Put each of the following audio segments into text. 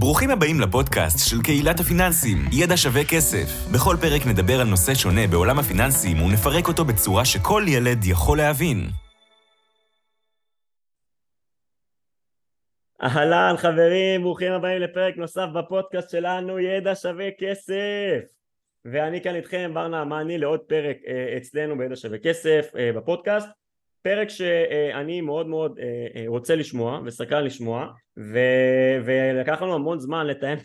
ברוכים הבאים לפודקאסט של קהילת הפיננסים, ידע שווה כסף. בכל פרק נדבר על נושא שונה בעולם הפיננסים ונפרק אותו בצורה שכל ילד יכול להבין. אהלן חברים, ברוכים הבאים לפרק נוסף בפודקאסט שלנו, ידע שווה כסף. ואני כאן איתכם, בר נעמני, לעוד פרק אה, אצלנו בידע שווה כסף אה, בפודקאסט. פרק שאני מאוד מאוד אה, אה, רוצה לשמוע וסקרן לשמוע ו... ולקח לנו המון זמן לתאם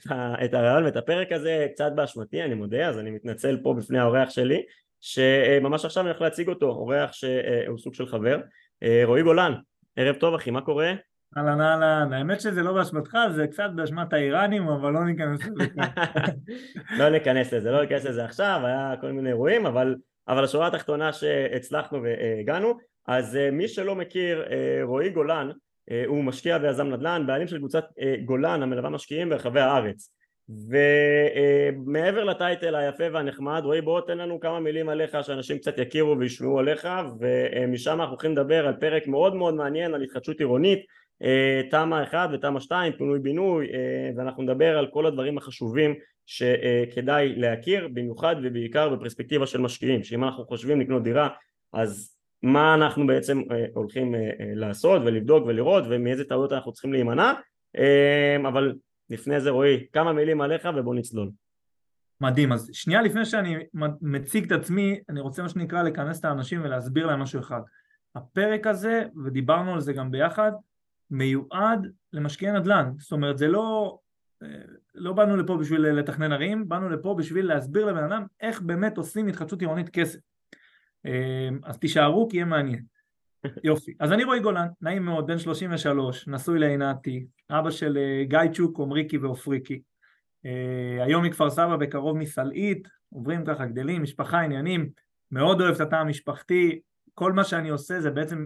את הרעיון ואת הפרק הזה קצת באשמתי אני מודה אז אני מתנצל פה בפני האורח שלי שממש עכשיו אני הולך להציג אותו אורח שהוא סוג של חבר רועי גולן ערב טוב אחי מה קורה? אהלן אהלן, האמת שזה לא באשמתך, זה קצת באשמת האיראנים, אבל לא ניכנס לזה. לא ניכנס לזה, לא ניכנס לזה עכשיו, היה כל מיני אירועים, אבל, אבל השורה התחתונה שהצלחנו והגענו, אז uh, מי שלא מכיר, uh, רועי גולן uh, הוא משקיע ויזם נדל"ן, בעלים של קבוצת גולן המלווה משקיעים ברחבי הארץ. ומעבר לטייטל היפה והנחמד, רועי בוא תן לנו כמה מילים עליך שאנשים קצת יכירו וישמעו עליך ומשם אנחנו הולכים לדבר על פרק מאוד מאוד מעניין על התחדשות עירונית תמ"א 1 ותמ"א 2, פינוי בינוי ואנחנו נדבר על כל הדברים החשובים שכדאי להכיר במיוחד ובעיקר בפרספקטיבה של משקיעים שאם אנחנו חושבים לקנות דירה אז מה אנחנו בעצם אה, הולכים אה, אה, לעשות ולבדוק ולראות ומאיזה טעויות אנחנו צריכים להימנע. אבל לפני זה רועי כמה מילים עליך ובוא נצלול. מדהים. אז שנייה לפני שאני מציג את עצמי אני רוצה מה שנקרא לכנס את האנשים ולהסביר להם משהו אחד. הפרק הזה ודיברנו על זה גם ביחד מיועד למשקיעי נדל"ן. זאת אומרת זה לא לא באנו לפה בשביל לתכנן ערים באנו לפה בשביל להסביר לבן אדם איך באמת עושים התחדשות עירונית כסף אז תישארו כי יהיה מעניין. יופי. אז אני רועי גולן, נעים מאוד, בן 33, נשוי לעינתי, אבא של אה, גיא צ'וק, עומריקי ועופריקי. אה, היום מכפר סבא, בקרוב מסלעית, עוברים ככה, גדלים, משפחה, עניינים, מאוד אוהב את התא המשפחתי, כל מה שאני עושה זה בעצם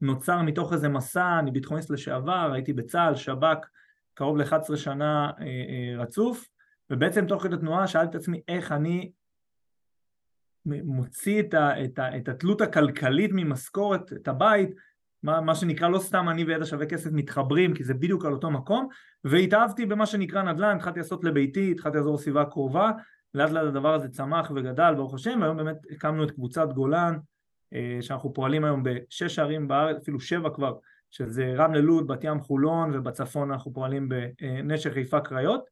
נוצר מתוך איזה מסע, אני ביטחוניסט לשעבר, הייתי בצה"ל, שב"כ, קרוב ל-11 שנה אה, רצוף, ובעצם תוך כדי תנועה שאלתי את עצמי איך אני מוציא את, ה, את, ה, את התלות הכלכלית ממשכורת, את הבית, מה, מה שנקרא לא סתם אני וידע שווה כסף מתחברים כי זה בדיוק על אותו מקום והתאהבתי במה שנקרא נדל"ן, התחלתי לעשות לביתי, התחלתי לעזור סביבה קרובה לאט לאט הדבר הזה צמח וגדל ברוך השם והיום באמת הקמנו את קבוצת גולן אה, שאנחנו פועלים היום בשש ערים בארץ, אפילו שבע כבר שזה רמלה לוד, בת ים חולון ובצפון אנחנו פועלים בנשר חיפה קריות.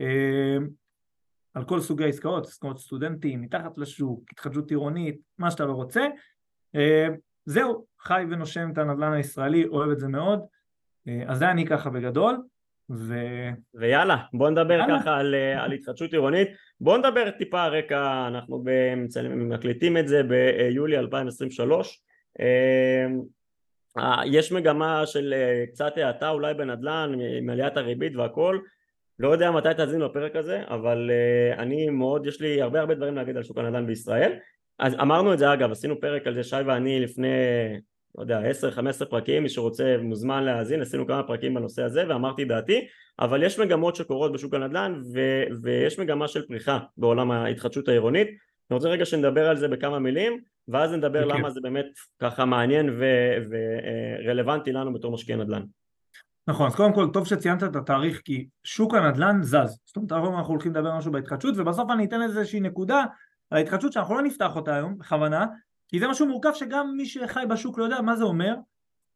אה, על כל סוגי העסקאות, עסקאות סטודנטים, מתחת לשוק, התחדשות עירונית, מה שאתה לא רוצה. אה, זהו, חי ונושם את הנדל"ן הישראלי, אוהב את זה מאוד. אה, אז זה אני ככה בגדול. ו... ויאללה, בוא נדבר יאללה. ככה על, אה, על התחדשות עירונית. בוא נדבר טיפה רקע, אנחנו מקליטים את זה ביולי 2023. יש מגמה של קצת האטה אולי בנדל"ן, עם עליית הריבית והכל. לא יודע מתי תאזין לפרק הזה, אבל uh, אני מאוד, יש לי הרבה הרבה דברים להגיד על שוק הנדל"ן בישראל. אז אמרנו את זה אגב, עשינו פרק על זה שי ואני לפני, לא יודע, 10-15 פרקים, מי שרוצה מוזמן להאזין, עשינו כמה פרקים בנושא הזה ואמרתי דעתי, אבל יש מגמות שקורות בשוק הנדל"ן ו- ויש מגמה של פריחה בעולם ההתחדשות העירונית. אני רוצה רגע שנדבר על זה בכמה מילים, ואז נדבר למה זה באמת ככה מעניין ורלוונטי לנו בתור משקיעי נדל"ן. נכון, אז קודם כל טוב שציינת את התאריך כי שוק הנדל"ן זז, זאת אומרת היום אנחנו הולכים לדבר משהו בהתחדשות ובסוף אני אתן איזושהי נקודה על ההתחדשות שאנחנו לא נפתח אותה היום בכוונה כי זה משהו מורכב שגם מי שחי בשוק לא יודע מה זה אומר.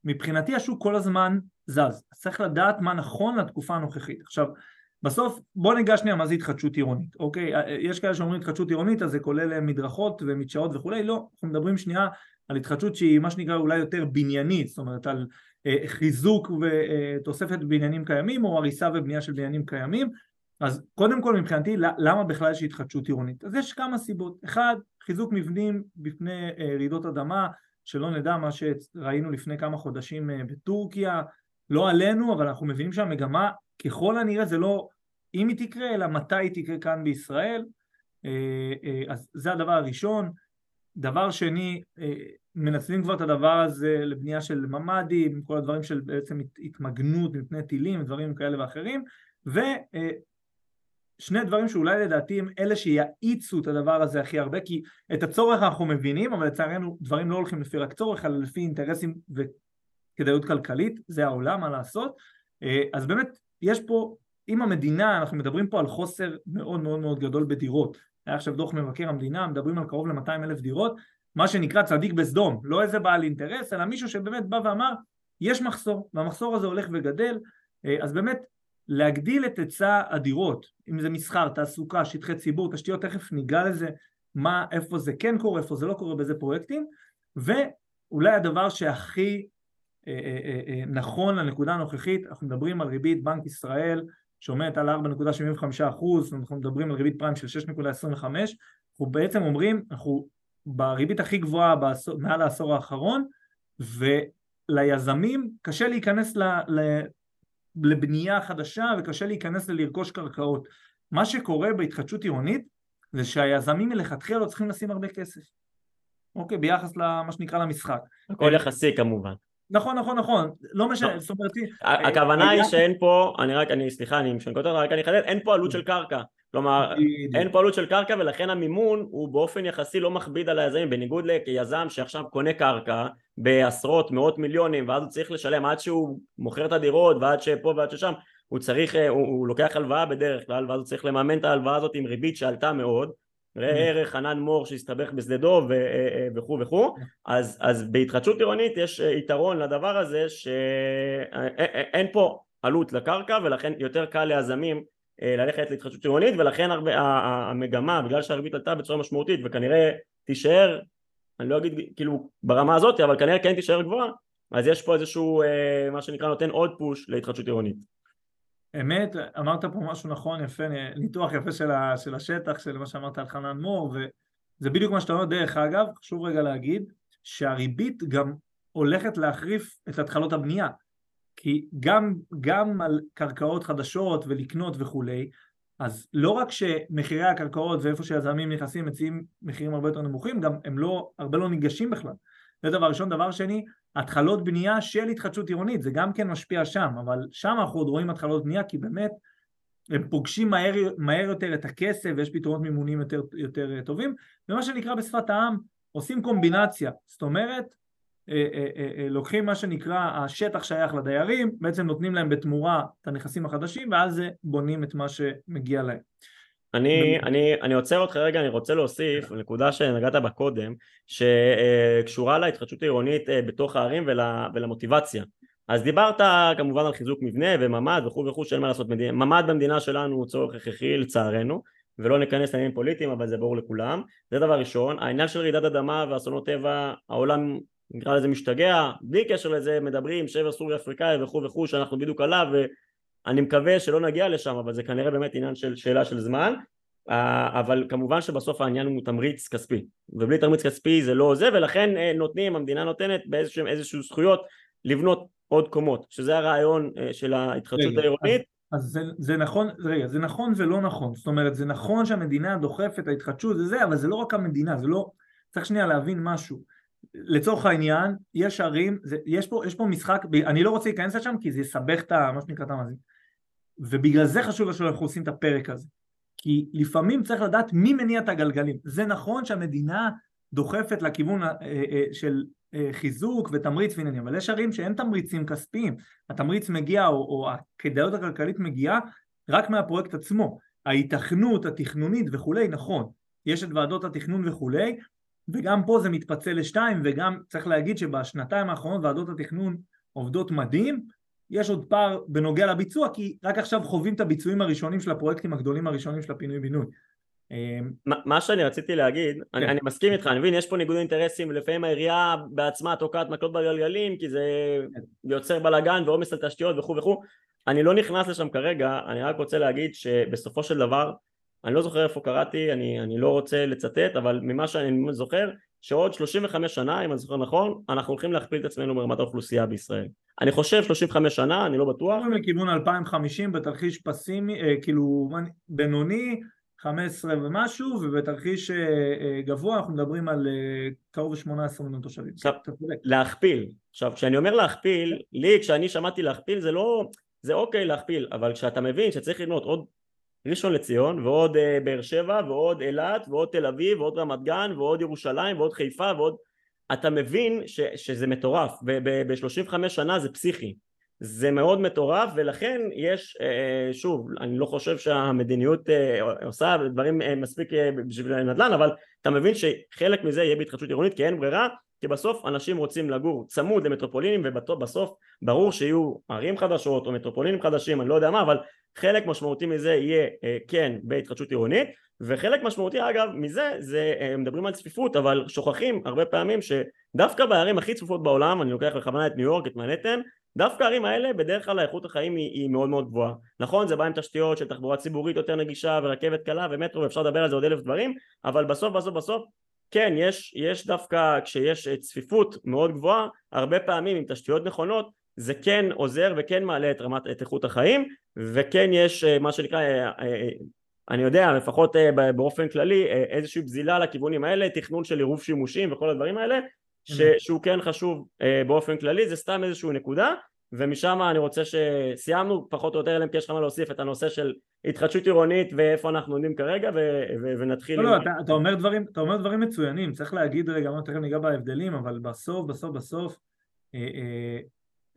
מבחינתי השוק כל הזמן זז, צריך לדעת מה נכון לתקופה הנוכחית. עכשיו בסוף בוא ניגש שנייה מה זה התחדשות עירונית, אוקיי? יש כאלה שאומרים התחדשות עירונית אז זה כולל מדרכות ומדשאות וכולי, לא, אנחנו מדברים שנייה על התחדשות שהיא מה שנקרא אולי יותר בניינית, זאת אומרת על אה, חיזוק ותוספת בניינים קיימים או הריסה ובנייה של בניינים קיימים. אז קודם כל מבחינתי למה בכלל יש התחדשות עירונית? אז יש כמה סיבות, אחד חיזוק מבנים בפני אה, רעידות אדמה שלא נדע מה שראינו לפני כמה חודשים אה, בטורקיה. לא עלינו אבל אנחנו מבינים שהמגמה ככל הנראה זה לא אם היא תקרה אלא מתי היא תקרה כאן בישראל. אז זה הדבר הראשון. דבר שני מנצלים כבר את הדבר הזה לבנייה של ממ"דים, כל הדברים של בעצם התמגנות מפני טילים ודברים כאלה ואחרים ושני אה, דברים שאולי לדעתי הם אלה שיאיצו את הדבר הזה הכי הרבה כי את הצורך אנחנו מבינים אבל לצערנו דברים לא הולכים לפי רק צורך אלא לפי אינטרסים וכדאיות כלכלית זה העולם מה לעשות. אה, אז באמת יש פה אם המדינה, אנחנו מדברים פה על חוסר מאוד מאוד מאוד גדול בדירות, היה עכשיו דוח מבקר המדינה, מדברים על קרוב ל-200 אלף דירות, מה שנקרא צדיק בסדום, לא איזה בעל אינטרס, אלא מישהו שבאמת בא ואמר, יש מחסור, והמחסור הזה הולך וגדל, אה, אז באמת להגדיל את היצע הדירות, אם זה מסחר, תעסוקה, שטחי ציבור, תשתיות, תכף ניגע לזה, מה, איפה זה כן קורה, איפה זה לא קורה, באיזה פרויקטים, ואולי הדבר שהכי אה, אה, אה, נכון לנקודה הנוכחית, אנחנו מדברים על ריבית בנק ישראל שעומדת על 4.75 אחוז, אנחנו מדברים על ריבית פריים של 6.25, אנחנו בעצם אומרים, אנחנו בריבית הכי גבוהה בעשור, מעל העשור האחרון, וליזמים קשה להיכנס ל, ל, לבנייה חדשה וקשה להיכנס ללרכוש קרקעות. מה שקורה בהתחדשות עירונית זה שהיזמים מלכתחילה לא צריכים לשים הרבה כסף, אוקיי? ביחס למה שנקרא למשחק. הכל יחסי כמובן. נכון, נכון, נכון, לא משנה, זאת אומרת... הכוונה היא שאין פה, אני רק, אני, סליחה, אני משנה אותך, רק אני אחדד, אין פה עלות של קרקע. כלומר, אין פה עלות של קרקע ולכן המימון הוא באופן יחסי לא מכביד על היזמים, בניגוד ליזם שעכשיו קונה קרקע בעשרות, מאות מיליונים, ואז הוא צריך לשלם עד שהוא מוכר את הדירות ועד שפה ועד ששם, הוא צריך, הוא, הוא לוקח הלוואה בדרך כלל, ואז הוא צריך לממן את ההלוואה הזאת עם ריבית שעלתה מאוד, ראה mm-hmm. ערך חנן מור שהסתבך בשדה דוב אה, אה, וכו' וכו' אז, אז בהתחדשות עירונית יש אה, יתרון לדבר הזה שאין פה עלות לקרקע ולכן יותר קל ליזמים ללכת להתחדשות עירונית ולכן הרבה, המגמה בגלל שהריבית עלתה בצורה משמעותית וכנראה תישאר אני לא אגיד כאילו ברמה הזאת אבל כנראה כן תישאר גבוהה אז יש פה איזשהו מה שנקרא נותן עוד פוש להתחדשות עירונית. אמת, אמרת פה משהו נכון, יפה, ניתוח יפה של, ה, של השטח, של מה שאמרת על חנן מור, וזה בדיוק מה שאתה אומר, דרך אגב, חשוב רגע להגיד, שהריבית גם הולכת להחריף את התחלות הבנייה, כי גם, גם על קרקעות חדשות ולקנות וכולי, אז לא רק שמחירי הקרקעות ואיפה שיזמים נכנסים מציעים מחירים הרבה יותר נמוכים, גם הם לא, הרבה לא ניגשים בכלל. זה דבר ראשון. דבר שני, התחלות בנייה של התחדשות עירונית, זה גם כן משפיע שם, אבל שם אנחנו עוד רואים התחלות בנייה כי באמת הם פוגשים מהר, מהר יותר את הכסף ויש פתרונות מימונים יותר, יותר טובים, ומה שנקרא בשפת העם עושים קומבינציה, זאת אומרת לוקחים מה שנקרא השטח שייך לדיירים, בעצם נותנים להם בתמורה את הנכסים החדשים ואז בונים את מה שמגיע להם. אני, אני, אני עוצר אותך רגע, אני רוצה להוסיף נקודה שנגעת בה קודם, שקשורה להתחדשות העירונית אה, בתוך הערים ול, ולמוטיבציה. אז דיברת כמובן על חיזוק מבנה וממ"ד וכו' וכו' שאין מה לעשות, ממ"ד במדינה שלנו הוא צורך הכרחי לצערנו, ולא ניכנס לעניינים פוליטיים אבל זה ברור לכולם, זה דבר ראשון, העניין של רעידת אדמה ואסונות טבע, העולם נקרא לזה משתגע, בלי קשר לזה מדברים שבר סורי אפריקאי וכו' וכו' שאנחנו בדיוק עליו אני מקווה שלא נגיע לשם אבל זה כנראה באמת עניין של שאלה של זמן. אה, אבל כמובן שבסוף העניין הוא תמריץ כספי ובלי תמריץ כספי זה לא זה ולכן אה, נותנים המדינה נותנת באיזשהם איזשהו זכויות לבנות עוד קומות שזה הרעיון אה, של ההתחדשות העירונית. אז זה, זה נכון, רגע, זה נכון ולא נכון, זאת אומרת זה נכון שהמדינה דוחפת ההתחדשות וזה, אבל זה לא רק המדינה, זה לא, צריך שנייה להבין משהו, לצורך העניין, יש ערים, זה, יש, פה, יש פה משחק, אני לא רוצה להיכנס לשם כי זה יסבך את מה שנקרא את המאזין, ובגלל זה חשוב שאנחנו עושים את הפרק הזה. כי לפעמים צריך לדעת מי מניע את הגלגלים. זה נכון שהמדינה דוחפת לכיוון אה, אה, של אה, חיזוק ותמריץ ועניינים, אבל יש ערים שאין תמריצים כספיים. התמריץ מגיע, או, או הכדאיות הכלכלית מגיעה רק מהפרויקט עצמו. ההיתכנות התכנונית וכולי, נכון. יש את ועדות התכנון וכולי, וגם פה זה מתפצל לשתיים, וגם צריך להגיד שבשנתיים האחרונות ועדות התכנון עובדות מדהים, יש עוד פער בנוגע לביצוע כי רק עכשיו חווים את הביצועים הראשונים של הפרויקטים הגדולים הראשונים של הפינוי בינוי. אמ, מה שאני רציתי להגיד, כן. אני, אני מסכים איתך, אני מבין, יש פה ניגוד אינטרסים, לפעמים העירייה בעצמה תוקעת מקלות בגלגלים כי זה כן. יוצר בלאגן ועומס על תשתיות וכו' וכו', אני לא נכנס לשם כרגע, אני רק רוצה להגיד שבסופו של דבר, אני לא זוכר איפה קראתי, אני, אני לא רוצה לצטט, אבל ממה שאני זוכר, שעוד 35 שנה, אם אני זוכר נכון, אנחנו הולכים להכפיל את עצמנו ברמת האוכלוסייה בישראל. אני חושב 35 שנה, אני לא בטוח. אנחנו לכיוון 2050 בתרחיש פסימי, אה, כאילו בינוני, 15 ומשהו, ובתרחיש אה, אה, גבוה אנחנו מדברים על אה, קרוב ל-18 מיליון תושבים. עכשיו, להכפיל. עכשיו, כשאני אומר להכפיל, לי כשאני שמעתי להכפיל זה לא, זה אוקיי להכפיל, אבל כשאתה מבין שצריך לבנות עוד ראשון לציון ועוד אה, באר שבע ועוד אילת ועוד תל אביב ועוד רמת גן ועוד ירושלים ועוד חיפה ועוד אתה מבין ש, שזה מטורף וב-35 שנה זה פסיכי. זה מאוד מטורף ולכן יש שוב אני לא חושב שהמדיניות עושה דברים מספיק בשביל נדל"ן אבל אתה מבין שחלק מזה יהיה בהתחדשות עירונית כי אין ברירה כי בסוף אנשים רוצים לגור צמוד למטרופולינים ובסוף ברור שיהיו ערים חדשות או מטרופולינים חדשים אני לא יודע מה אבל חלק משמעותי מזה יהיה כן בהתחדשות עירונית וחלק משמעותי אגב מזה זה מדברים על צפיפות אבל שוכחים הרבה פעמים שדווקא בערים הכי צפופות בעולם אני לוקח בכוונה את ניו יורק את מנהטן דווקא הערים האלה בדרך כלל האיכות החיים היא, היא מאוד מאוד גבוהה. נכון זה בא עם תשתיות של תחבורה ציבורית יותר נגישה ורכבת קלה ומטרו ואפשר לדבר על זה עוד אלף דברים אבל בסוף בסוף בסוף כן יש, יש דווקא כשיש צפיפות מאוד גבוהה הרבה פעמים עם תשתיות נכונות זה כן עוזר וכן מעלה את רמת את איכות החיים וכן יש מה שנקרא אני יודע לפחות באופן כללי איזושהי בזילה לכיוונים האלה תכנון של עירוב שימושים וכל הדברים האלה ש, שהוא כן חשוב אה, באופן כללי זה סתם איזושהי נקודה ומשם אני רוצה שסיימנו פחות או יותר אלא אם כן יש לך מה להוסיף את הנושא של התחדשות עירונית ואיפה אנחנו עומדים כרגע ו, ו, ונתחיל לא, עם... לא, אתה, אתה, אומר דברים, אתה אומר דברים מצוינים צריך להגיד רגע, תכף ניגע בהבדלים אבל בסוף בסוף בסוף אה, אה,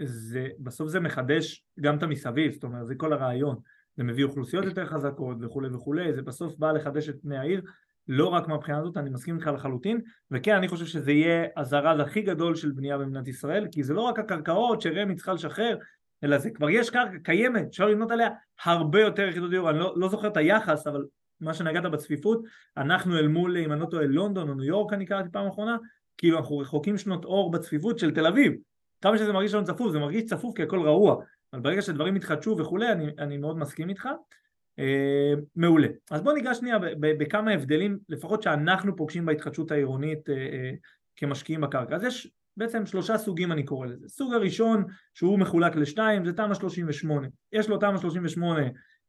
זה, בסוף זה מחדש גם את המסביב זאת אומרת זה כל הרעיון. זה מביא אוכלוסיות יותר חזקות וכולי וכולי זה בסוף בא לחדש את פני העיר לא רק מהבחינה הזאת, אני מסכים איתך לחלוטין, וכן, אני חושב שזה יהיה הזרז הכי גדול של בנייה במדינת ישראל, כי זה לא רק הקרקעות שרמ"י צריכה לשחרר, אלא זה כבר יש קרקע קיימת, אפשר לבנות עליה הרבה יותר יחידות דיור, אני לא, לא זוכר את היחס, אבל מה שנגעת בצפיפות, אנחנו אל מול, אם אני לא טועה, לונדון או ניו יורק, אני קראתי פעם אחרונה, כאילו אנחנו רחוקים שנות אור בצפיפות של תל אביב, כמה שזה מרגיש לנו צפוף, זה מרגיש צפוף כי הכל רעוע, אבל ברגע שדברים יתחדשו וכולי, אני, אני מאוד מסכים איתך. אה, מעולה. אז בואו ניגע שנייה בכמה הבדלים, לפחות שאנחנו פוגשים בהתחדשות העירונית אה, אה, כמשקיעים בקרקע. אז יש בעצם שלושה סוגים אני קורא לזה. סוג הראשון שהוא מחולק לשתיים זה תמ"א 38. יש לו תמ"א 38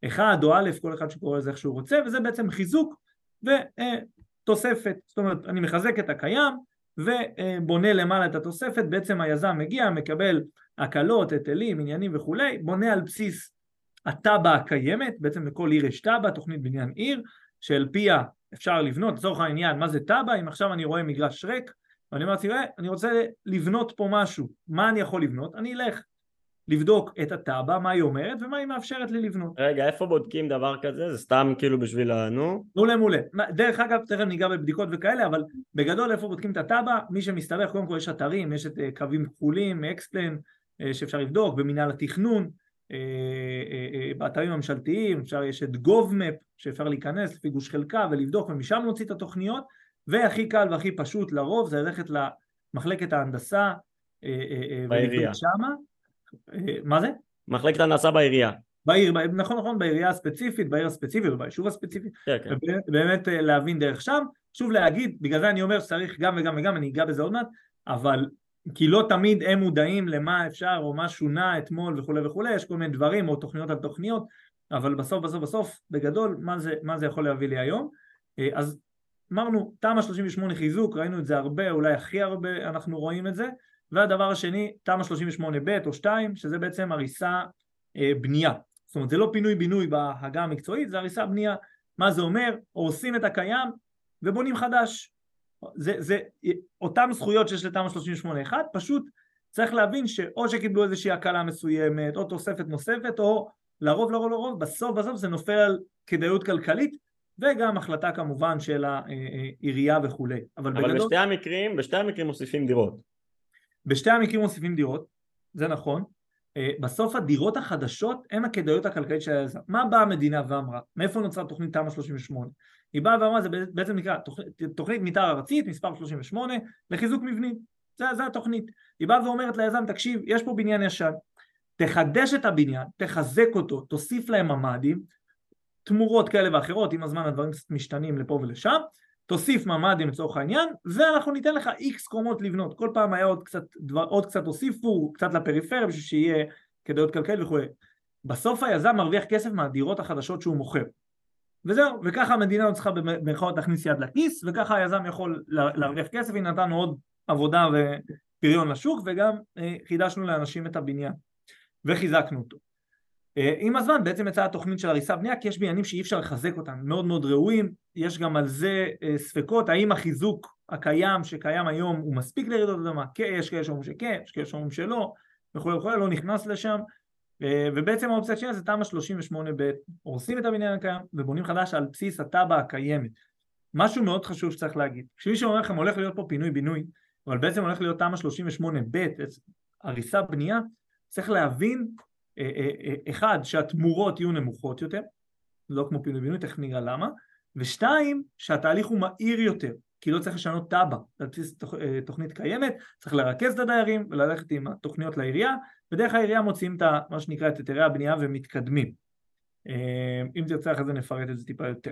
אחד או א', כל אחד שקורא לזה איך שהוא רוצה, וזה בעצם חיזוק ותוספת. זאת אומרת, אני מחזק את הקיים ובונה למעלה את התוספת, בעצם היזם מגיע, מקבל הקלות, היטלים, עניינים וכולי, בונה על בסיס התב"ע הקיימת, בעצם לכל עיר יש תב"ע, תוכנית בניין עיר, שעל פיה אפשר לבנות, לצורך העניין, מה זה תב"ע, אם עכשיו אני רואה מגרש ריק, ואני אומר לעצמי, אני רוצה לבנות פה משהו, מה אני יכול לבנות? אני אלך לבדוק את התב"ע, מה היא אומרת ומה היא מאפשרת לי לבנות. רגע, איפה בודקים דבר כזה? זה סתם כאילו בשביל ה... נו? מעולה, מעולה. דרך אגב, תכף ניגע בבדיקות וכאלה, אבל בגדול איפה בודקים את התב"ע? מי שמסתבך, קודם כל יש אתרים, יש את אה, קווים כחולים, אקספלן, אה, שאפשר לבדוק, במנהל התכנון, אה, באתרים הממשלתיים, אפשר, יש את GovMap שאפשר להיכנס לפי גוש חלקה ולבדוק ומשם להוציא את התוכניות והכי קל והכי פשוט לרוב זה ללכת למחלקת ההנדסה בעירייה. שמה. מה זה? מחלקת ההנדסה בעירייה. בעיר, נכון נכון, בעירייה הספציפית, בעיר הספציפית או ביישוב הספציפי, כן, כן. באמת להבין דרך שם, שוב להגיד, בגלל זה אני אומר שצריך גם וגם וגם, אני אגע בזה עוד מעט, אבל כי לא תמיד הם מודעים למה אפשר או מה שונה אתמול וכולי וכולי, יש כל מיני דברים או תוכניות על תוכניות, אבל בסוף בסוף בסוף בגדול מה זה, מה זה יכול להביא לי היום. אה, אז אמרנו תמ"א 38 חיזוק, ראינו את זה הרבה, אולי הכי הרבה אנחנו רואים את זה, והדבר השני תמ"א 38ב' או 2 שזה בעצם הריסה אה, בנייה, זאת אומרת זה לא פינוי בינוי בהגה המקצועית, זה הריסה בנייה, מה זה אומר? הורסים את הקיים ובונים חדש זה, זה אותן זכויות שיש לתמ"א 38-1, פשוט צריך להבין שאו שקיבלו איזושהי הקלה מסוימת, או תוספת נוספת, או לרוב לרוב לרוב, בסוף בסוף זה נופל על כדאיות כלכלית, וגם החלטה כמובן של העירייה וכולי. אבל, אבל בגדול... בשתי המקרים, בשתי המקרים מוסיפים דירות. בשתי המקרים מוסיפים דירות, זה נכון. אה, בסוף הדירות החדשות הן הכדאיות הכלכלית של היזם. מה באה המדינה ואמרה? מאיפה נוצרה תוכנית תמ"א 38? היא באה ואמרה זה בעצם נקרא תוכנית, תוכנית מתאר ארצית מספר 38 לחיזוק מבנים, זה, זה התוכנית. היא באה ואומרת ליזם תקשיב יש פה בניין ישן, תחדש את הבניין, תחזק אותו, תוסיף להם ממ"דים, תמורות כאלה ואחרות, עם הזמן הדברים קצת משתנים לפה ולשם, תוסיף ממ"דים לצורך העניין, ואנחנו ניתן לך איקס קומות לבנות. כל פעם היה עוד קצת, דבר, עוד קצת הוסיפו, קצת לפריפריה בשביל שיהיה כדאיות כלכלית וכו'. בסוף היזם מרוויח כסף מהדירות החדשות שהוא מוכר. וזהו, וככה המדינה צריכה במירכאות להכניס יד לכיס, וככה היזם יכול להרוויח כסף, הנה נתנו עוד עבודה ופריון לשוק, וגם אה, חידשנו לאנשים את הבניין, וחיזקנו אותו. אה, עם הזמן בעצם יצאה התוכנית של הריסה בנייה, כי יש בניינים שאי אפשר לחזק אותם, מאוד מאוד ראויים, יש גם על זה אה, ספקות, האם החיזוק הקיים שקיים היום הוא מספיק לרעידות אדמה, כן, יש כאלה שאומרים שכן, יש כאלה שאומרים שלא, וכולי וכולי, לא נכנס לשם, אה, ובעצם האופציה השנייה זה תמ"א 38ב, הורסים את הבניין הקיים ובונים חדש על בסיס התב"ע הקיימת. משהו מאוד חשוב שצריך להגיד, כשמישהו אומר לכם הולך להיות פה פינוי בינוי, אבל בעצם הולך להיות תמ"א 38ב, הריסה בנייה, צריך להבין, אה, אחד, שהתמורות יהיו נמוכות יותר, לא כמו פינוי בינוי, תכף נראה למה, ושתיים, שהתהליך הוא מהיר יותר, כי לא צריך לשנות תב"ע על בסיס תוכנית קיימת, צריך לרכז את הדיירים וללכת עם התוכניות לעירייה, ודרך העירייה מוציאים את מה שנקרא את היתרי הבנייה ומתקדמים. אה, אם תרצה אחרי זה נפרט את זה טיפה יותר.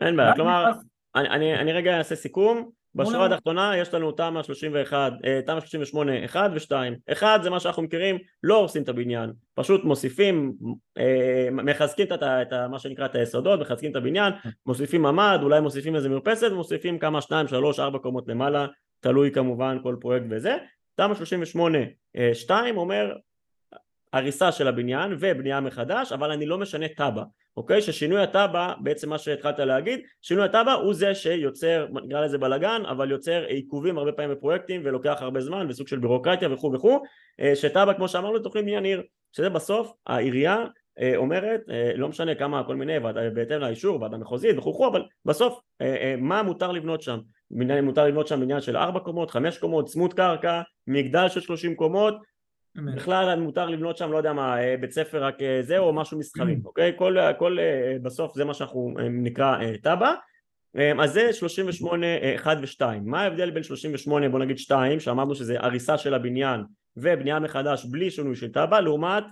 אין בעיה, כלומר, אני, אני, אני רגע אעשה סיכום, בשורה התחתונה יש לנו תמ"א 31, אה, תמ"א 38 1 ו-2 1 זה מה שאנחנו מכירים, לא הורסים את הבניין, פשוט מוסיפים, אה, מחזקים את, את מה שנקרא את היסודות, מחזקים את הבניין, מוסיפים ממ"ד, אולי מוסיפים איזה מרפסת ומוסיפים כמה 2, 3, 4 קומות למעלה, תלוי כמובן כל פרויקט וזה, תמ"א 38 2 אומר הריסה של הבניין ובנייה מחדש אבל אני לא משנה תב"ע אוקיי? ששינוי התב"ע בעצם מה שהתחלת להגיד שינוי התב"ע הוא זה שיוצר נקרא לזה בלאגן אבל יוצר עיכובים הרבה פעמים בפרויקטים ולוקח הרבה זמן וסוג של בירוקרטיה וכו' וכו' אה, שתב"ע כמו שאמרנו תוכנית בניין עיר שזה בסוף העירייה אה, אומרת אה, לא משנה כמה כל מיני בהתאם לאישור ועדה מחוזית וכו' אבל בסוף מה מותר לבנות שם מותר לבנות שם בניין של ארבע קומות, חמש קומות, צמוד קרקע, מגדל של שלושים קומות בכלל מותר לבנות שם, לא יודע מה, אה, בית ספר רק אה, זה או משהו מסחרי, אוקיי? כל, כל אה, בסוף זה מה שאנחנו נקרא תב"ע אז זה 38, 1 ו-2 מה ההבדל בין 38 בוא נגיד 2 שאמרנו שזה הריסה של הבניין ובנייה מחדש בלי שינוי של תב"ע לעומת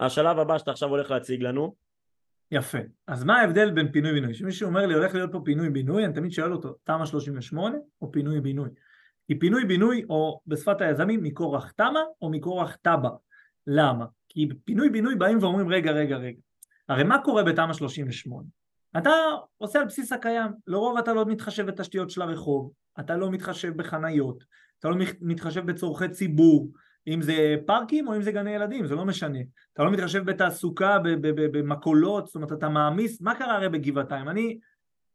השלב הבא שאתה עכשיו הולך להציג לנו יפה. אז מה ההבדל בין פינוי בינוי? כשמישהו אומר לי הולך להיות פה פינוי בינוי אני תמיד שואל אותו תמ"א 38 או פינוי כי פינוי בינוי או בשפת היזמים מכורח תמ"א או מכורח תב"ע. למה? כי פינוי בינוי באים ואומרים רגע רגע רגע הרי מה קורה בתמ"א 38? אתה עושה על בסיס הקיים, לרוב אתה לא מתחשב בתשתיות של הרחוב, אתה לא מתחשב בחניות, אתה לא מתחשב בצורכי ציבור, אם זה פארקים או אם זה גני ילדים, זה לא משנה. אתה לא מתחשב בתעסוקה, במקולות, זאת אומרת אתה מעמיס, מה קרה הרי בגבעתיים? אני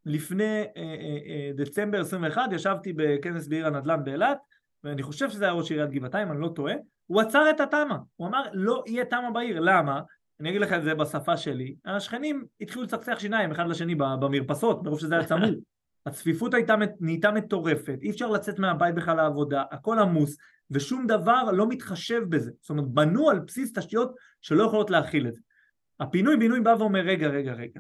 לפני אה, אה, אה, דצמבר 21 ישבתי בכנס בעיר הנדל"ן באילת ואני חושב שזה היה ראש עיריית גבעתיים, אני לא טועה, הוא עצר את התמ"א, הוא אמר לא יהיה תמ"א בעיר, למה? אני אגיד לך את זה בשפה שלי, השכנים התחילו לצחצח שיניים אחד לשני במרפסות, מרוב שזה היה צמוד, הצפיפות הייתה, נהייתה מטורפת, אי אפשר לצאת מהבית בכלל לעבודה, הכל עמוס, ושום דבר לא מתחשב בזה, זאת אומרת בנו על בסיס תשתיות שלא יכולות להכיל את זה. הפינוי בינוי בא ואומר רגע רגע רגע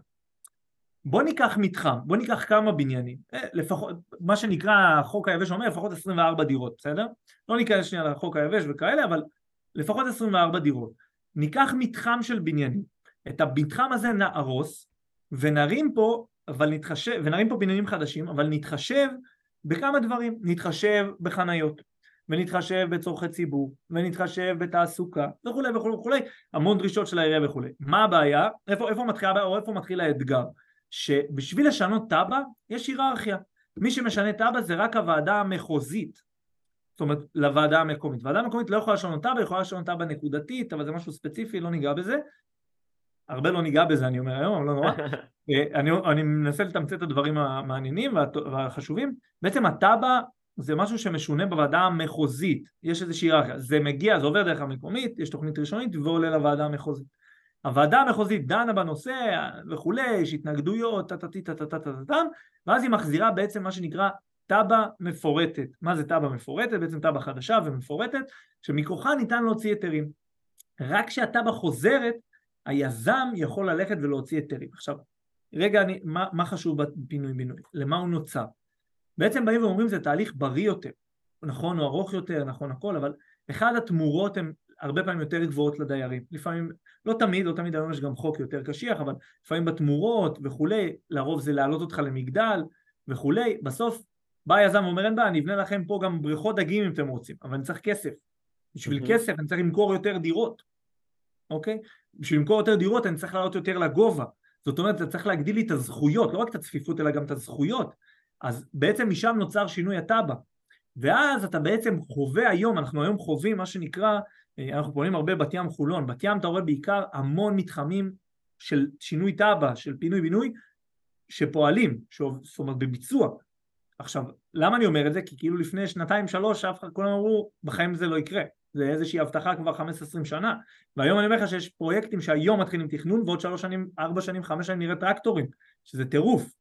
בוא ניקח מתחם, בוא ניקח כמה בניינים, אה, לפחות, מה שנקרא החוק היבש אומר לפחות 24 דירות, בסדר? לא ניכנס שנייה לחוק היבש וכאלה, אבל לפחות 24 דירות. ניקח מתחם של בניינים, את המתחם הזה נהרוס ונרים פה, אבל נתחשב, ונרים פה בניינים חדשים, אבל נתחשב בכמה דברים, נתחשב בחניות, ונתחשב בצורכי ציבור, ונתחשב בתעסוקה, וכולי וכולי וכולי, המון דרישות של העירייה וכולי. מה הבעיה? איפה, איפה מתחילה הבעיה או איפה מתחיל האתגר? שבשביל לשנות תב"ע יש היררכיה. מי שמשנה תב"ע זה רק הוועדה המחוזית, זאת אומרת לוועדה המקומית. ועדה מקומית לא יכולה לשנות תב"ע, יכולה לשנות תב"ע נקודתית, אבל זה משהו ספציפי, לא ניגע בזה. הרבה לא ניגע בזה אני אומר היום, אבל לא נורא. אה, אני, אני מנסה לתמצת את הדברים המעניינים והחשובים. בעצם התב"ע זה משהו שמשונה בוועדה המחוזית, יש איזושהי היררכיה. זה מגיע, זה עובר דרך המקומית, יש תוכנית ראשונית ועולה לוועדה המחוזית. הוועדה המחוזית דנה בנושא וכולי, יש התנגדויות, טה-טה-טה-טה-טה-טה, ואז היא מחזירה בעצם מה שנקרא תב"ע מפורטת. מה זה תב"ע מפורטת? בעצם תב"ע חדשה ומפורטת, שמכוחה ניתן להוציא היתרים. רק כשהתב"ע חוזרת, היזם יכול ללכת ולהוציא היתרים. עכשיו, רגע, אני, מה, מה חשוב בפינוי-בינוי? למה הוא נוצר? בעצם באים ואומרים זה תהליך בריא יותר. נכון, הוא ארוך יותר, נכון הכל, אבל אחד התמורות הן הרבה פעמים יותר גבוהות לדיירים. לפעמים, לא תמיד, לא תמיד היום יש גם חוק יותר קשיח, אבל לפעמים בתמורות וכולי, לרוב זה להעלות אותך למגדל וכולי, בסוף בא היזם ואומר אין בעיה, אני אבנה לכם פה גם בריכות דגים אם אתם רוצים, אבל אני צריך כסף. בשביל mm-hmm. כסף אני צריך למכור יותר דירות, אוקיי? בשביל למכור יותר דירות אני צריך לעלות יותר לגובה. זאת אומרת, אתה צריך להגדיל לי את הזכויות, לא רק את הצפיפות אלא גם את הזכויות. אז בעצם משם נוצר שינוי התב"ע. ואז אתה בעצם חווה היום, אנחנו היום חווים מה שנקרא אנחנו פועלים הרבה בת ים חולון, בת ים אתה רואה בעיקר המון מתחמים של שינוי תב"ע, של פינוי בינוי, שפועלים, זאת אומרת בביצוע. עכשיו, למה אני אומר את זה? כי כאילו לפני שנתיים שלוש אף אחד, כולם אמרו, בחיים זה לא יקרה. זה איזושהי הבטחה כבר 15-20 שנה והיום אני אומר לך שיש פרויקטים שהיום מתחילים תכנון ועוד שלוש שנים, ארבע שנים, חמש שנים נראה טרקטורים שזה טירוף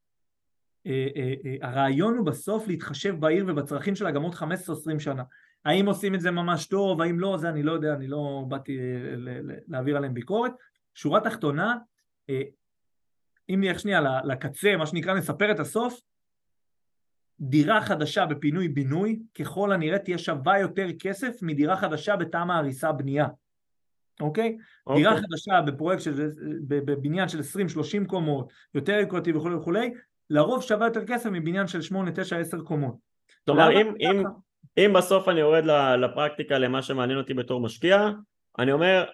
אה, אה, אה, הרעיון הוא בסוף להתחשב בעיר ובצרכים שלה גם עוד 15-20 שנה האם עושים את זה ממש טוב, האם לא, זה אני לא יודע, אני לא באתי להעביר עליהם ביקורת. שורה תחתונה אם נלך שנייה לקצה, מה שנקרא נספר את הסוף. דירה חדשה בפינוי בינוי ככל הנראה תהיה שווה יותר כסף מדירה חדשה בתמ"א הריסה בנייה. אוקיי? אוקיי? דירה חדשה בפרויקט של, בבניין של 20-30 קומות יותר יקרתי וכולי וכולי לרוב שווה יותר כסף מבניין של 8, 9, 10 קומות. כלומר אם, אם, אם בסוף אני יורד לפרקטיקה למה שמעניין אותי בתור משקיע אני אומר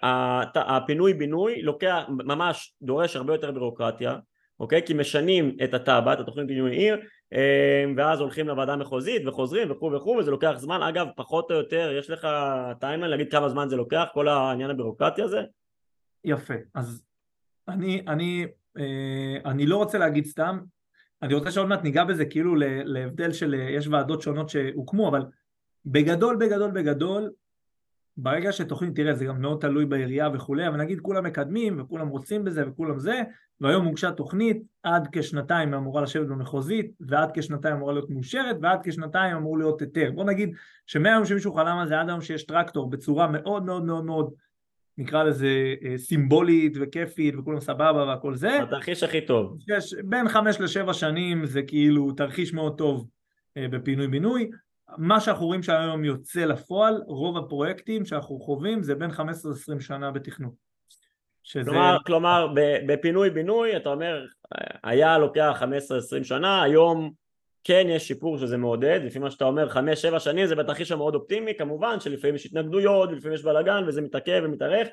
הפינוי בינוי לוקח ממש דורש הרבה יותר בירוקרטיה אוקיי? כי משנים את התב"ע, את התוכנית בינוי עיר אמ, ואז הולכים לוועדה המחוזית וחוזרים וכו' וכו' וזה לוקח זמן אגב פחות או יותר יש לך timeline להגיד כמה זמן זה לוקח כל העניין הבירוקרטי הזה? יפה אז אני, אני, אה, אני לא רוצה להגיד סתם אני רוצה שעוד מעט ניגע בזה כאילו להבדל של יש ועדות שונות שהוקמו אבל בגדול בגדול בגדול ברגע שתוכנית, תראה זה גם מאוד תלוי בעירייה וכולי, אבל נגיד כולם מקדמים וכולם רוצים בזה וכולם זה, והיום הוגשה תוכנית, עד כשנתיים אמורה לשבת במחוזית, ועד כשנתיים אמורה להיות מאושרת, ועד כשנתיים אמור להיות היתר. בוא נגיד שמהיום שמישהו חלם על זה עד היום שיש טרקטור בצורה מאוד מאוד מאוד מאוד נקרא לזה אה, סימבולית וכיפית וכולם סבבה והכל זה. התרחיש הכי טוב. יש, בין חמש לשבע שנים זה כאילו תרחיש מאוד טוב אה, בפינוי בינוי. מה שאנחנו רואים שהיום יוצא לפועל, רוב הפרויקטים שאנחנו חווים זה בין 15-20 שנה בתכנון. שזה... כלומר, כלומר בפינוי בינוי אתה אומר היה לוקח 15-20 שנה, היום כן יש שיפור שזה מעודד, לפי מה שאתה אומר 5-7 שנים זה בתרחיש המאוד אופטימי, כמובן שלפעמים יש התנגדויות, לפעמים יש בלאגן וזה מתעכב ומתארך.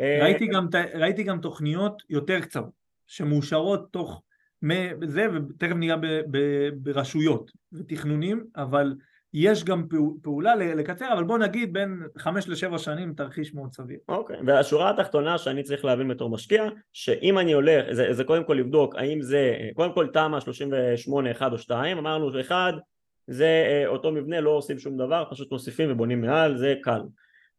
אה, ראיתי גם, ראיתי גם תוכניות יותר קצרות, שמאושרות תוך זה, ותכף ניגע ברשויות ותכנונים, אבל יש גם פעולה לקצר, אבל בוא נגיד בין חמש לשבע שנים תרחיש מאוד סביר. אוקיי, okay. והשורה התחתונה שאני צריך להבין בתור משקיע, שאם אני הולך, זה, זה קודם כל לבדוק האם זה, קודם כל תמ"א 38 1 או 2, אמרנו שאחד זה אה, אותו מבנה, לא עושים שום דבר, פשוט מוסיפים ובונים מעל, זה קל.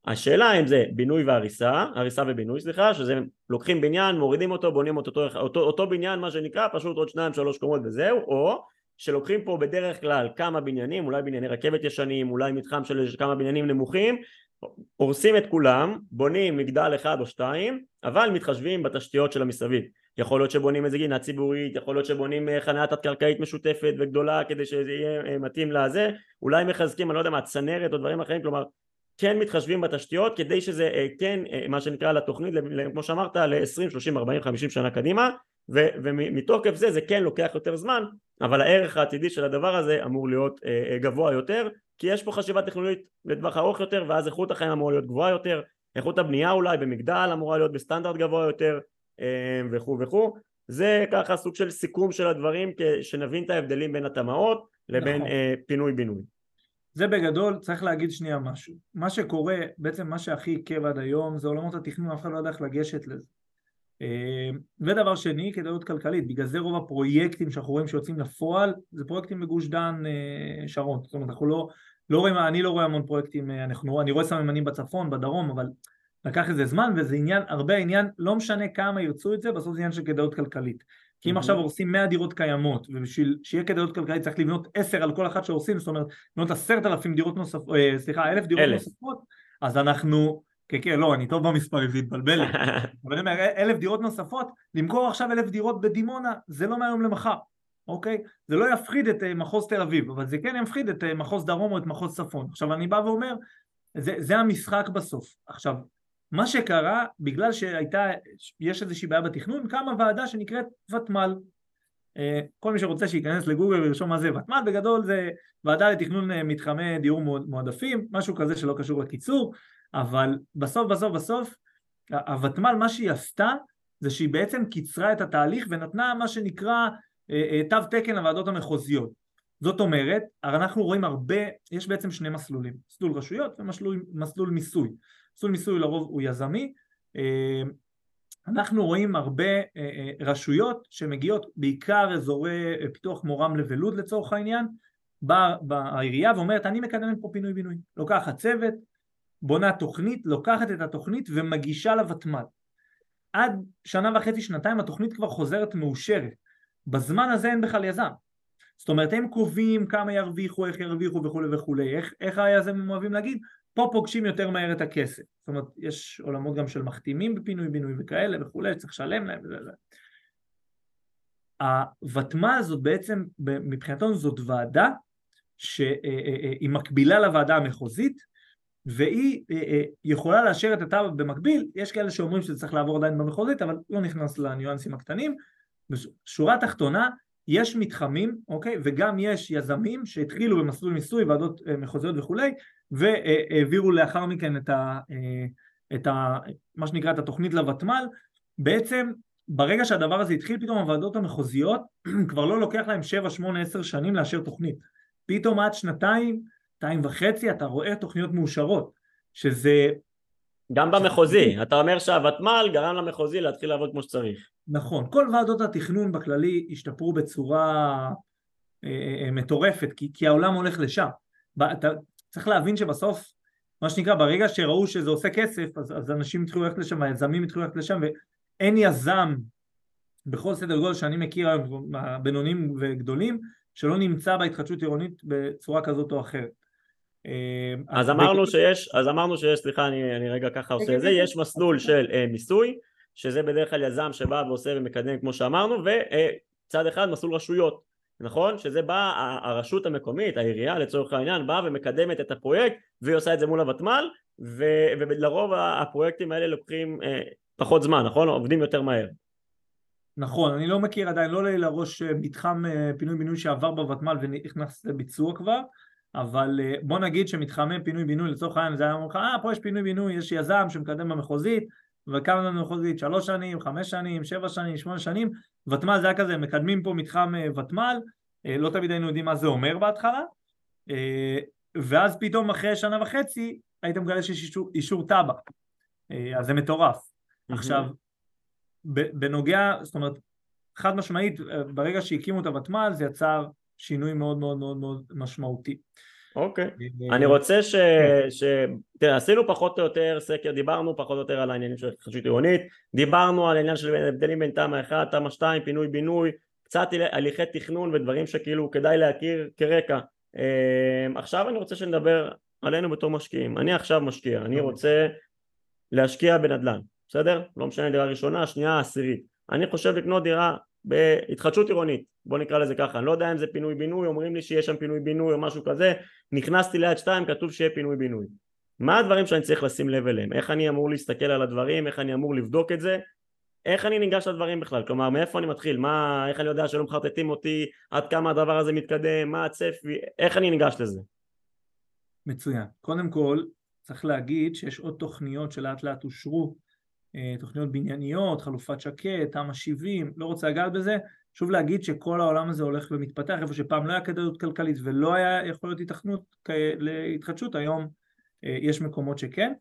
השאלה אם זה בינוי והריסה, הריסה ובינוי סליחה, שזה לוקחים בניין, מורידים אותו, בונים אותו, אותו, אותו בניין מה שנקרא, פשוט עוד שניים שלוש קומות וזהו, או שלוקחים פה בדרך כלל כמה בניינים, אולי בנייני רכבת ישנים, אולי מתחם של כמה בניינים נמוכים, הורסים את כולם, בונים מגדל אחד או שתיים, אבל מתחשבים בתשתיות של המסביב. יכול להיות שבונים איזה גינה ציבורית, יכול להיות שבונים אה, חניה תת-קרקעית משותפת וגדולה כדי שזה יהיה אה, מתאים לזה, אולי מחזקים, אני לא יודע מה, צנרת או דברים אחרים, כלומר כן מתחשבים בתשתיות כדי שזה אה, כן, מה שנקרא לתוכנית, כמו שאמרת, ל-20, 30, 40, 50 שנה קדימה, ו- ומתוקף זה זה כן לוקח יותר זמן אבל הערך העתידי של הדבר הזה אמור להיות אה, אה, גבוה יותר כי יש פה חשיבה טכנולוגית לטווח ארוך יותר ואז איכות החיים אמורה להיות גבוהה יותר איכות הבנייה אולי במגדל אמורה להיות בסטנדרט גבוה יותר אה, וכו' וכו' זה ככה סוג של סיכום של הדברים שנבין את ההבדלים בין התמ"אות לבין נכון. אה, פינוי בינוי זה בגדול, צריך להגיד שנייה משהו. מה שקורה, בעצם מה שהכי עיכב עד היום זה עולמות התכנון, אף אחד לא יודע איך לגשת לזה. אה, ודבר שני, כדאיות כלכלית, בגלל זה רוב הפרויקטים שאנחנו רואים שיוצאים לפועל זה פרויקטים בגוש דן אה, שרון, זאת אומרת אנחנו לא, לא רואים, אני לא רואה המון פרויקטים, אה, אנחנו, אני רואה סממנים בצפון, בדרום, אבל לקח איזה זמן וזה עניין, הרבה עניין, לא משנה כמה ירצו את זה, בסוף זה עניין של כדאיות כלכלית. כי אם עכשיו הורסים 100 דירות קיימות, ובשביל שיהיה כדאיות כלכלית צריך לבנות 10 על כל אחת שהורסים, זאת אומרת, לבנות 10,000 דירות נוספות, סליחה, 1,000 דירות נוספות, אז אנחנו כן, כן, לא, אני טוב במספרים, זה התבלבל לי. אבל אני אומר, אלף דירות נוספות, למכור עכשיו אלף דירות בדימונה, זה לא מהיום למחר, אוקיי? זה לא יפחיד את אה, מחוז תל אביב, אבל זה כן יפחיד את אה, מחוז דרום או את מחוז צפון. עכשיו, אני בא ואומר, זה, זה המשחק בסוף. עכשיו, מה שקרה, בגלל שהייתה, יש איזושהי בעיה בתכנון, קמה ועדה שנקראת ותמ"ל. אה, כל מי שרוצה שייכנס לגוגל וירשום מה זה ותמ"ל, בגדול זה ועדה לתכנון מתחמי דיור מועדפים, משהו כזה שלא קשור לקיצור. אבל בסוף בסוף בסוף הוותמ"ל מה שהיא עשתה זה שהיא בעצם קיצרה את התהליך ונתנה מה שנקרא אה, אה, תו תקן לוועדות המחוזיות זאת אומרת, אנחנו רואים הרבה, יש בעצם שני מסלולים, מסלול רשויות ומסלול מיסוי. מסלול מיסוי לרוב הוא יזמי, אה, אנחנו רואים הרבה רשויות שמגיעות בעיקר אזורי פיתוח כמו רמלה ולוד לצורך העניין בעירייה ואומרת אני מקדמת פה פינוי בינוי, לוקחת צוות בונה תוכנית, לוקחת את התוכנית ומגישה לוותמ"ל. עד שנה וחצי, שנתיים התוכנית כבר חוזרת מאושרת. בזמן הזה אין בכלל יזם. זאת אומרת הם קובעים כמה ירוויחו, איך ירוויחו וכולי וכולי, איך, איך היזמים אוהבים להגיד, פה פוגשים יותר מהר את הכסף. זאת אומרת יש עולמות גם של מחתימים בפינוי בינוי וכאלה וכולי, צריך לשלם להם וזה. הוותמ"ל הזאת בעצם מבחינתנו זאת ועדה שהיא אה, אה, מקבילה לוועדה המחוזית והיא אה, יכולה לאשר את התב"ע במקביל, יש כאלה שאומרים שזה צריך לעבור עדיין במחוזית אבל לא נכנס לניואנסים הקטנים, בשורה התחתונה יש מתחמים, אוקיי, וגם יש יזמים שהתחילו במסלול מיסוי, ועדות מחוזיות וכולי, והעבירו לאחר מכן את, ה, את ה, מה שנקרא את התוכנית לוותמ"ל, בעצם ברגע שהדבר הזה התחיל פתאום הוועדות המחוזיות כבר לא לוקח להם 7, 8, 10 שנים לאשר תוכנית. פתאום עד שנתיים, שנתיים וחצי אתה רואה תוכניות מאושרות שזה... גם במחוזי, אתה אומר שהוותמ"ל גרם למחוזי להתחיל לעבוד כמו שצריך נכון, כל ועדות התכנון בכללי השתפרו בצורה אה, אה, מטורפת כי, כי העולם הולך לשם אתה צריך להבין שבסוף מה שנקרא ברגע שראו שזה עושה כסף אז, אז אנשים התחילו ללכת לשם, היזמים התחילו ללכת לשם אין יזם בכל סדר גודל שאני מכיר היום, בינונים וגדולים, שלא נמצא בהתחדשות עירונית בצורה כזאת או אחרת. אה, אז אמרנו שיש, אז אמרנו שיש, סליחה אני, אני רגע ככה עושה את זה, יש מסלול של uh, מיסוי, שזה בדרך כלל יזם שבא ועושה ומקדם כמו שאמרנו, וצד אחד מסלול רשויות, נכון? שזה בא, הרשות המקומית, העירייה לצורך העניין, באה ומקדמת את הפרויקט והיא עושה את זה מול הוותמ"ל, ולרוב הפרויקטים האלה לוקחים uh, פחות זמן, נכון? עובדים יותר מהר. נכון, אני לא מכיר עדיין, לא לי לראש אה, מתחם אה, פינוי בינוי שעבר בוותמ"ל ונכנס לביצוע כבר, אבל אה, בוא נגיד שמתחמי פינוי בינוי לצורך העניין זה היה אומר לך, אה פה יש פינוי בינוי, יש יזם שמקדם במחוזית, וכמה זמן במחוזית? שלוש שנים, חמש שנים, שבע שנים, שמונה שנים, ותמ"ל זה היה כזה, מקדמים פה מתחם ותמ"ל, לא תמיד היינו יודעים מה זה אומר בהתחלה, ואז פתאום אחרי שנה וחצי היית מגלה שיש אישור, אישור תב"ע, אז זה מטורף. עכשיו, בנוגע, זאת אומרת, חד משמעית, ברגע שהקימו את הוותמ"ל זה יצר שינוי מאוד מאוד מאוד מאוד משמעותי. אוקיי, אה, אני רוצה ש... כן. ש... תראה, עשינו פחות או יותר סקר, דיברנו פחות או יותר על העניינים של התחדשות עירונית, דיברנו על העניין של הבדלים בין תמ"א 1, תמ"א 2, פינוי בינוי, קצת הליכי תכנון ודברים שכאילו כדאי להכיר כרקע. אה, עכשיו אני רוצה שנדבר עלינו בתור משקיעים, אני עכשיו משקיע, אני אוקיי. רוצה להשקיע בנדל"ן, בסדר? לא משנה דירה ראשונה, שנייה, עשירית. אני חושב לקנות דירה בהתחדשות עירונית, בוא נקרא לזה ככה, אני לא יודע אם זה פינוי בינוי, אומרים לי שיש שם פינוי בינוי או משהו כזה, נכנסתי ליד שתיים, כתוב שיהיה פינוי בינוי. מה הדברים שאני צריך לשים לב אליהם? איך אני אמור להסתכל על הדברים? איך אני אמור לבדוק את זה? איך אני ניגש לדברים בכלל? כלומר, מאיפה אני מתחיל? מה, איך אני יודע שלא מחרטטים אותי? עד כמה הדבר הזה מתקדם? מה הצפי? איך אני ניגש לזה? מצוין. קודם כל, צריך להגיד שיש עוד תוכניות שלאט לאט אושרו תוכניות בנייניות, חלופת שקט, תמ"א 70, לא רוצה לגעת בזה, שוב להגיד שכל העולם הזה הולך ומתפתח, איפה שפעם לא היה כדאיות כלכלית ולא היה יכול להיות התכנות להתחדשות, היום אה, יש מקומות שכן.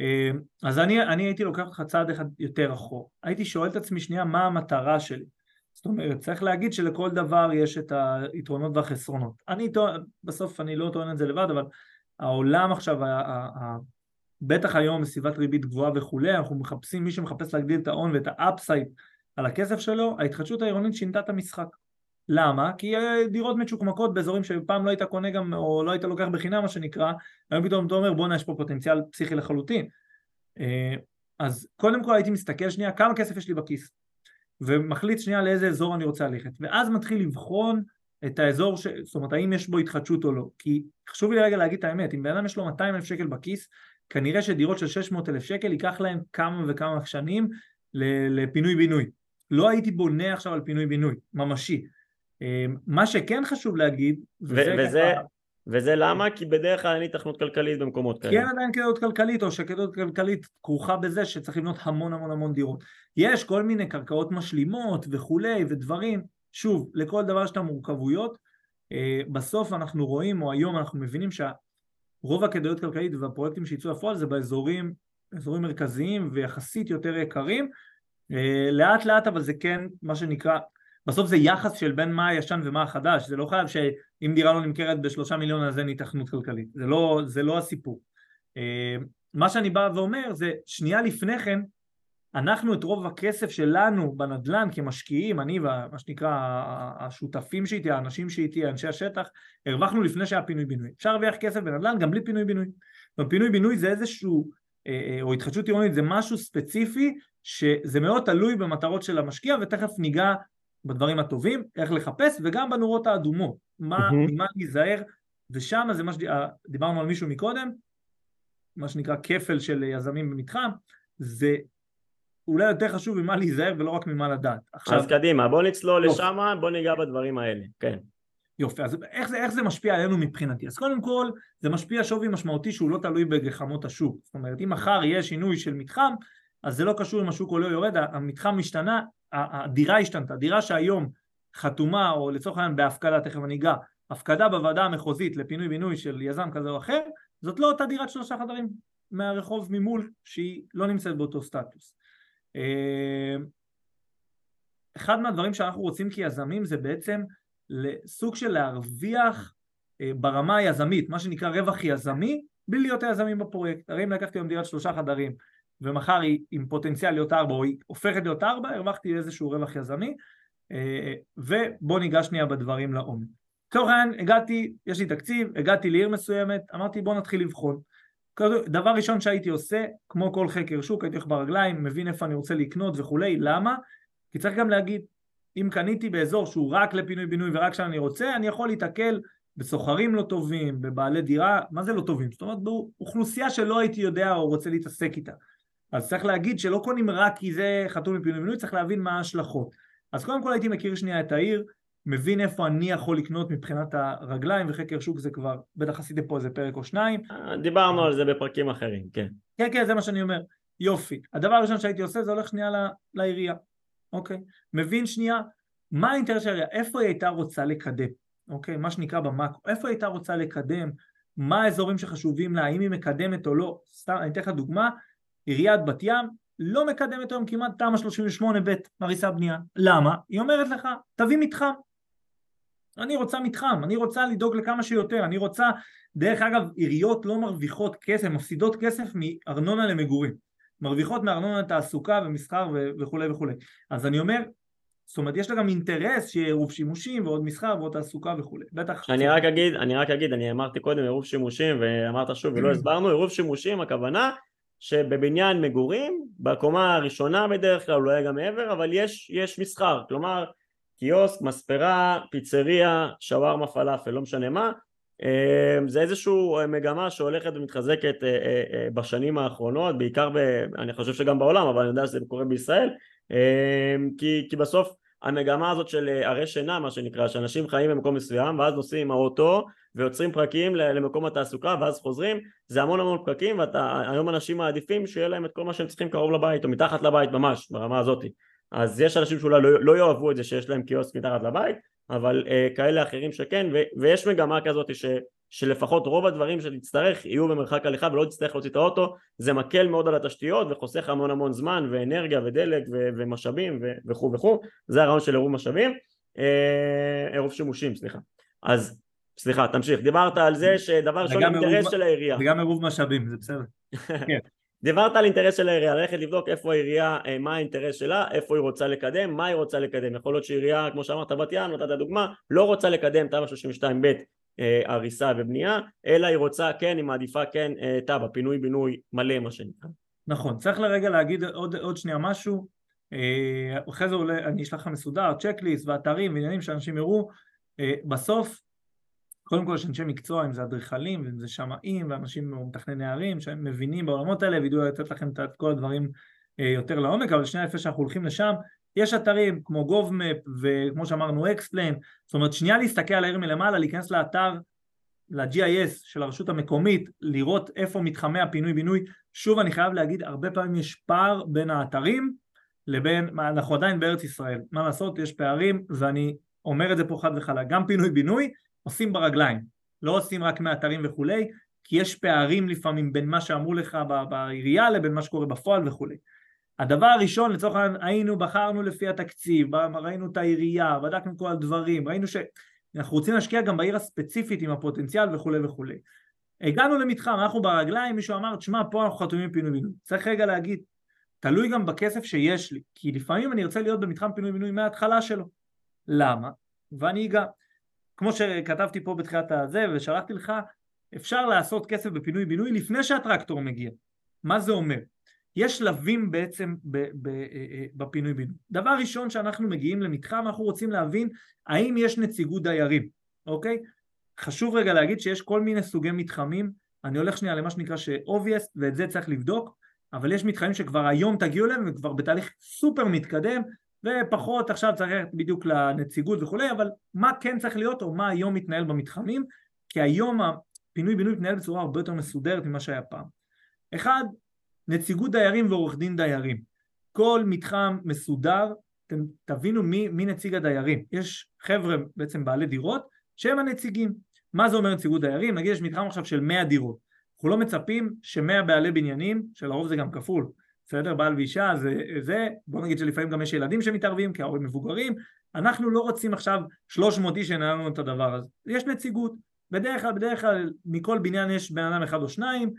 אה, אז אני, אני הייתי לוקח אותך צעד אחד יותר אחור. הייתי שואל את עצמי שנייה מה המטרה שלי. זאת אומרת, צריך להגיד שלכל דבר יש את היתרונות והחסרונות. אני טוען, בסוף אני לא טוען את זה לבד, אבל העולם עכשיו, בטח היום בסביבת ריבית גבוהה וכולי, אנחנו מחפשים, מי שמחפש להגדיל את ההון ואת ה upside על הכסף שלו, ההתחדשות העירונית שינתה את המשחק. למה? כי דירות מצ'וקמקות באזורים שפעם לא היית קונה גם, או לא היית לוקח בחינם מה שנקרא, היום פתאום אתה אומר בואנה יש פה פוטנציאל פסיכי לחלוטין. אה, אז קודם כל הייתי מסתכל שנייה כמה כסף יש לי בכיס, ומחליט שנייה לאיזה אזור אני רוצה ללכת, ואז מתחיל לבחון את האזור, ש... זאת אומרת האם יש בו התחדשות או לא, כי חשוב לי רגע להגיד את האמת, אם בן אדם יש לו 200 אלף שקל בכיס, כנראה שדירות של 600 אלף שקל ייקח להם כמה וכמה שנים לפינוי בינוי. לא הייתי בונה עכשיו על פינוי בינוי, ממשי. אמ, מה שכן חשוב להגיד, וזה, וזה, ככה, וזה למה? כי בדרך כלל אין היתכנות כלכלית במקומות כאלה. אין עדיין כדאיות כלכלית, או שכדאיות כלכלית כרוכה בזה שצריך לבנות המון המון המון דירות. יש כל מיני קרקעות משלימות וכולי ודברים, שוב, לכל דבר יש את המורכבויות. אה, בסוף אנחנו רואים, או היום אנחנו מבינים שה... רוב הכדאיות כלכלית והפרויקטים שיצאו לפועל זה באזורים אזורים מרכזיים ויחסית יותר יקרים. אה, לאט לאט אבל זה כן מה שנקרא בסוף זה יחס של בין מה הישן ומה החדש. זה לא חייב שאם דירה לא נמכרת בשלושה מיליון אז אין היתכנות כלכלית. זה לא, זה לא הסיפור. אה, מה שאני בא ואומר זה שנייה לפני כן אנחנו את רוב הכסף שלנו בנדל"ן כמשקיעים, אני ומה שנקרא השותפים שאיתי, האנשים שאיתי, אנשי השטח, הרווחנו לפני שהיה פינוי בינוי. אפשר להרוויח כסף בנדל"ן גם בלי פינוי בינוי. ופינוי בינוי זה איזשהו, אה, אה, או התחדשות עירונית זה משהו ספציפי שזה מאוד תלוי במטרות של המשקיע ותכף ניגע בדברים הטובים, איך לחפש וגם בנורות האדומות, מה, ממה להיזהר ושם זה מה שדיברנו על מישהו מקודם, מה שנקרא כפל של יזמים במתחם, זה אולי יותר חשוב ממה להיזהר ולא רק ממה לדעת. עכשיו... אז קדימה, בוא נצלול לשם, בוא ניגע בדברים האלה, כן. יופי, אז איך זה, איך זה משפיע עלינו מבחינתי? אז קודם כל, זה משפיע שווי משמעותי שהוא לא תלוי בגחמות השוק. זאת אומרת, אם מחר יהיה שינוי של מתחם, אז זה לא קשור אם השוק עולה או יורד, המתחם משתנה, הדירה השתנתה. דירה שהיום חתומה, או לצורך העניין בהפקדה, תכף אני אגע, הפקדה בוועדה המחוזית לפינוי בינוי של יזם כזה או אחר, זאת לא אותה דירת שלושה חדרים מהרחוב ממול, שהיא לא נמצאת באותו סטטוס. אה, אחד מהדברים שאנחנו רוצים כיזמים זה בעצם סוג של להרוויח אה, ברמה היזמית, מה שנקרא רווח יזמי, בלי להיות היזמים בפרויקט. הרי אם לקחתי היום דירת שלושה חדרים ומחר היא עם פוטנציאל להיות ארבע או היא הופכת להיות ארבע, הרווחתי איזשהו רווח יזמי אה, ובואו ניגש שנייה בדברים לעומק. לצורך העניין הגעתי, יש לי תקציב, הגעתי לעיר מסוימת, אמרתי בואו נתחיל לבחון. דבר ראשון שהייתי עושה, כמו כל חקר שוק, הייתי הולך ברגליים, מבין איפה אני רוצה לקנות וכולי, למה? כי צריך גם להגיד, אם קניתי באזור שהוא רק לפינוי בינוי ורק שם אני רוצה, אני יכול להתקל בסוחרים לא טובים, בבעלי דירה, מה זה לא טובים? זאת אומרת באוכלוסייה שלא הייתי יודע או רוצה להתעסק איתה. אז צריך להגיד שלא קונים רק כי זה חתום מפינוי בינוי, צריך להבין מה ההשלכות. אז קודם כל הייתי מכיר שנייה את העיר, מבין איפה אני יכול לקנות מבחינת הרגליים וחקר שוק זה כבר, בטח עשיתם פה איזה פרק או שניים. דיברנו על זה בפרקים אחרים, כן. כן, כן, זה מה שאני אומר. יופי. הדבר הראשון שהייתי עושה זה הולך שנייה לעירייה, אוקיי? מבין שנייה מה האינטרס של העירייה, איפה היא הייתה רוצה לקדם, אוקיי? מה שנקרא במאקרו, איפה היא הייתה רוצה לקדם, מה האזורים שחשובים לה, האם היא מקדמת או לא. סתם, אני אתן לך דוגמה, עיריית בת ים לא מקדמת היום כמעט תמ"א 38 ב' הריסה בנייה. למה? היא אומרת לך, תביא מתחם. אני רוצה מתחם, אני רוצה לדאוג לכמה שיותר, אני רוצה, דרך אגב, עיריות לא מרוויחות כסף, מפסידות כסף מארנונה למגורים, מרוויחות מארנונה לתעסוקה ומסחר וכולי וכולי. אז אני אומר, זאת אומרת, יש לה גם אינטרס שיהיה עירוב שימושים ועוד מסחר ועוד תעסוקה וכולי. בטח... אני רק אגיד, אני רק אגיד, אני אמרתי קודם עירוב שימושים ואמרת שוב ולא הסברנו, עירוב שימושים הכוונה שבבניין מגורים, בקומה הראשונה בדרך כלל, אולי גם מעבר, אבל יש, יש מסחר, כלומר קיוסק, מספרה, פיצריה, שווארמה, פלאפל, לא משנה מה, אמ, זה איזושהי מגמה שהולכת ומתחזקת אה, אה, אה, בשנים האחרונות, בעיקר, ב, אני חושב שגם בעולם, אבל אני יודע שזה קורה בישראל, אמ, כי, כי בסוף המגמה הזאת של ערי שינה, מה שנקרא, שאנשים חיים במקום מסוים ואז נוסעים עם האוטו ויוצרים פרקים למקום התעסוקה ואז חוזרים, זה המון המון פקקים והיום אנשים מעדיפים שיהיה להם את כל מה שהם צריכים קרוב לבית או מתחת לבית ממש, ברמה הזאתי אז יש אנשים שאולי לא, לא יאהבו את זה שיש להם קיוסק מתחת לבית, אבל uh, כאלה אחרים שכן, ו- ויש מגמה כזאת ש- שלפחות רוב הדברים שתצטרך יהיו במרחק הליכה ולא תצטרך להוציא את האוטו, זה מקל מאוד על התשתיות וחוסך המון המון זמן ואנרגיה ודלק ו- ומשאבים וכו' וכו', זה הרעיון של עירוב משאבים, uh, עירוב שימושים, סליחה. אז סליחה, תמשיך, דיברת על זה שדבר ראשון אינטרס של העירייה. וגם עירוב משאבים, זה בסדר. כן. דיברת על אינטרס של העירייה, ללכת לבדוק איפה העירייה, אה, מה האינטרס שלה, איפה היא רוצה לקדם, מה היא רוצה לקדם. יכול להיות שעירייה, כמו שאמרת בת ים, נתת דוגמה, לא רוצה לקדם תמ"א 32ב אה, הריסה ובנייה, אלא היא רוצה, כן, היא מעדיפה כן אה, תב"ע, פינוי בינוי מלא מה שנקרא. נכון, צריך לרגע להגיד עוד, עוד שנייה משהו, אחרי זה עולה, אני אשלח לך מסודר, צ'קליסט ואתרים ועניינים שאנשים יראו, בסוף קודם כל יש אנשי מקצוע, אם זה אדריכלים, ואם זה שמאים, ואנשים מתכנני ערים, שהם מבינים בעולמות האלה, וידעו לתת לכם את כל הדברים אה, יותר לעומק, אבל שנייה לפני שאנחנו הולכים לשם, יש אתרים כמו GovMap וכמו שאמרנו Explain, זאת אומרת שנייה להסתכל על העיר מלמעלה, להיכנס לאתר, ל-GIS של הרשות המקומית, לראות איפה מתחמי הפינוי בינוי, שוב אני חייב להגיד, הרבה פעמים יש פער בין האתרים לבין, אנחנו עדיין בארץ ישראל, מה לעשות, יש פערים ואני אומר את זה פה חד וחלק, גם פינוי בינוי עושים ברגליים, לא עושים רק מאתרים וכולי, כי יש פערים לפעמים בין מה שאמרו לך בעירייה לבין מה שקורה בפועל וכולי. הדבר הראשון, לצורך העניין, היינו, בחרנו לפי התקציב, ראינו את העירייה, בדקנו כל הדברים, ראינו שאנחנו רוצים להשקיע גם בעיר הספציפית עם הפוטנציאל וכולי וכולי. הגענו למתחם, אנחנו ברגליים, מישהו אמר, תשמע, פה אנחנו חתומים פינוי בינוי. צריך רגע להגיד, תלוי גם בכסף שיש לי, כי לפעמים אני ארצה להיות במתחם פינוי בינוי מההתחלה שלו. למה? ואני אגע. כמו שכתבתי פה בתחילת הזה ושלחתי לך, אפשר לעשות כסף בפינוי בינוי לפני שהטרקטור מגיע. מה זה אומר? יש שלבים בעצם אה, אה, בפינוי בינוי. דבר ראשון שאנחנו מגיעים למתחם אנחנו רוצים להבין האם יש נציגות דיירים, אוקיי? חשוב רגע להגיד שיש כל מיני סוגי מתחמים, אני הולך שנייה למה שנקרא ש-obvious ואת זה צריך לבדוק, אבל יש מתחמים שכבר היום תגיעו אליהם וכבר בתהליך סופר מתקדם ופחות עכשיו צריך ללכת בדיוק לנציגות וכולי, אבל מה כן צריך להיות או מה היום מתנהל במתחמים, כי היום הפינוי בינוי מתנהל בצורה הרבה יותר מסודרת ממה שהיה פעם. אחד, נציגות דיירים ועורך דין דיירים. כל מתחם מסודר, אתם תבינו מי, מי נציג הדיירים. יש חבר'ה בעצם בעלי דירות שהם הנציגים. מה זה אומר נציגות דיירים? נגיד יש מתחם עכשיו של 100 דירות. אנחנו לא מצפים ש-100 בעלי בניינים, שלרוב זה גם כפול, בסדר? בעל ואישה זה, זה, בוא נגיד שלפעמים גם יש ילדים שמתערבים כי ההורים מבוגרים, אנחנו לא רוצים עכשיו 300 איש שינהלו לנו את הדבר הזה. יש נציגות. בדרך כלל, בדרך כלל מכל בניין יש בן אדם אחד או שניים,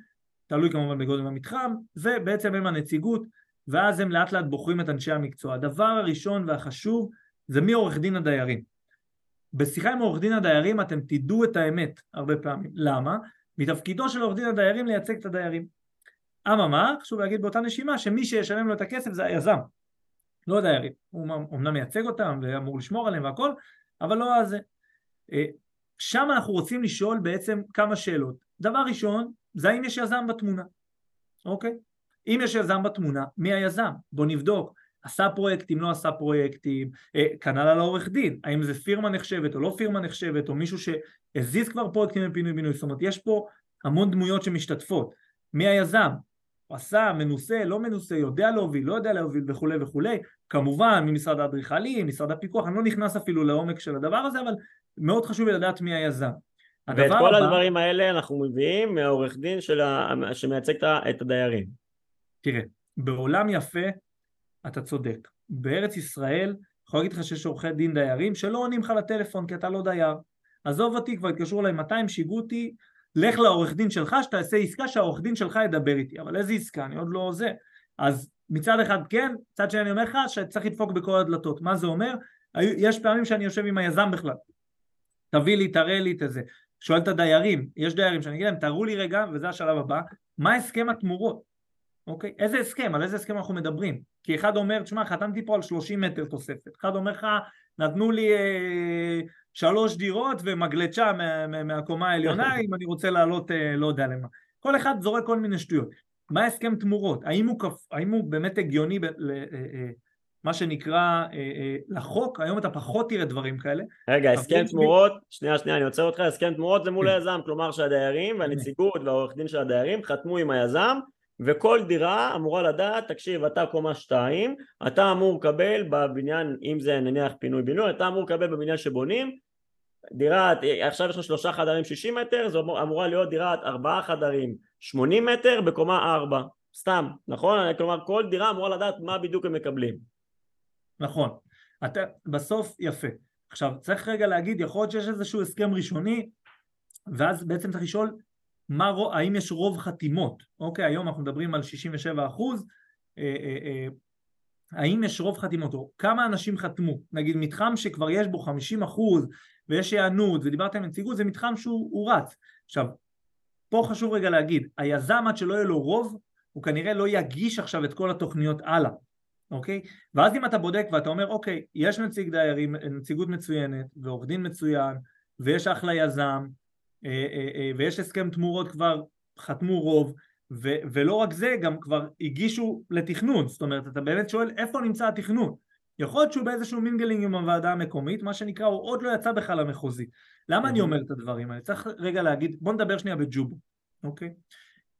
תלוי כמובן בגודל המתחם, ובעצם הם הנציגות, ואז הם לאט לאט בוחרים את אנשי המקצוע. הדבר הראשון והחשוב זה מי עורך דין הדיירים. בשיחה עם עורך דין הדיירים אתם תדעו את האמת הרבה פעמים. למה? מתפקידו של עורך דין הדיירים לייצג את הדיירים. אממה, חשוב להגיד באותה נשימה שמי שישלם לו את הכסף זה היזם, לא הדיירים. הוא אמנם מייצג אותם ואמור לשמור עליהם והכל, אבל לא זה. אה, שם אנחנו רוצים לשאול בעצם כמה שאלות. דבר ראשון, זה האם יש יזם בתמונה, אוקיי? אם יש יזם בתמונה, מי היזם? בוא נבדוק. עשה פרויקטים, לא עשה פרויקטים, אה, כנ"ל על העורך דין, האם זה פירמה נחשבת או לא פירמה נחשבת, או מישהו שהזיז כבר פרויקטים לפינוי בינוי, זאת אומרת יש פה המון דמויות שמשתתפות, מי היזם, עשה, מנוסה, לא מנוסה, יודע להוביל, לא יודע להוביל וכולי וכולי, כמובן ממשרד האדריכלים, משרד הפיקוח, אני לא נכנס אפילו לעומק של הדבר הזה, אבל מאוד חשוב לי לדעת מי היזם. ואת כל הבא... הדברים האלה אנחנו מביאים מהעורך דין של ה... שמייצג את הדיירים. תראה, בעולם יפה אתה צודק. בארץ ישראל, יכול להגיד לך שיש עורכי דין דיירים שלא עונים לך לטלפון כי אתה לא דייר. עזוב אותי, כבר התקשרו אליי 200, שיגעו אותי, לך לעורך דין שלך, שתעשה עסקה שהעורך דין שלך ידבר איתי. אבל איזה עסקה? אני עוד לא זה. אז מצד אחד כן, מצד שני אני אומר לך שצריך לדפוק בכל הדלתות. מה זה אומר? יש פעמים שאני יושב עם היזם בכלל. תביא לי, תראה לי את זה. שואל את הדיירים, יש דיירים שאני אגיד להם, תראו לי רגע, וזה השלב הבא, מה הסכם התמורות? אוקיי? איזה הסכם? על איזה הסכם אנחנו מדברים? כי אחד אומר, תשמע, חתמתי פה על 30 מטר תוספת. אחד אומר לך, נתנו לי אה, שלוש דירות ומגלצ'ה מה, מה, מהקומה העליונה אם אני רוצה לעלות אה, לא יודע למה. כל אחד זורק כל מיני שטויות. מה הסכם תמורות? האם הוא, כפ... האם הוא באמת הגיוני ב... ל... אה, אה, מה שנקרא אה, אה, לחוק, היום אתה פחות תראה דברים כאלה. רגע, הסכם תמורות, שנייה שנייה אני עוצר אותך, הסכם תמורות זה מול כן. היזם, כלומר שהדיירים והנציגות והעורך דין של הדיירים חתמו עם היזם וכל דירה אמורה לדעת, תקשיב, אתה קומה שתיים, אתה אמור לקבל בבניין, אם זה נניח פינוי בינוי, אתה אמור לקבל בבניין שבונים, דירה, עכשיו יש לך שלושה חדרים שישים מטר, זו אמורה להיות דירת ארבעה חדרים שמונים מטר בקומה ארבע, סתם, נכון? כלומר כל דירה אמורה לדעת מה בדיוק הם מקבלים. נכון, אתה, בסוף יפה. עכשיו צריך רגע להגיד, יכול להיות שיש איזשהו הסכם ראשוני, ואז בעצם צריך לשאול מה, האם יש רוב חתימות, אוקיי, היום אנחנו מדברים על 67 אחוז, אה, אה, אה, האם יש רוב חתימות, או כמה אנשים חתמו, נגיד מתחם שכבר יש בו 50 אחוז ויש היענות ודיברת עם נציגות, זה מתחם שהוא רץ. עכשיו, פה חשוב רגע להגיד, היזם עד שלא יהיה לו רוב, הוא כנראה לא יגיש עכשיו את כל התוכניות הלאה, אוקיי? ואז אם אתה בודק ואתה אומר, אוקיי, יש נציג דיירים, נציגות מצוינת ועורך דין מצוין ויש אחלה יזם ויש הסכם תמורות כבר, חתמו רוב, ו- ולא רק זה, גם כבר הגישו לתכנון, זאת אומרת, אתה באמת שואל איפה נמצא התכנון? יכול להיות שהוא באיזשהו mingling עם הוועדה המקומית, מה שנקרא, הוא עוד לא יצא בכלל למחוזי. למה אני אומר את הדברים האלה? צריך רגע להגיד, בוא נדבר שנייה בג'ובו, אוקיי?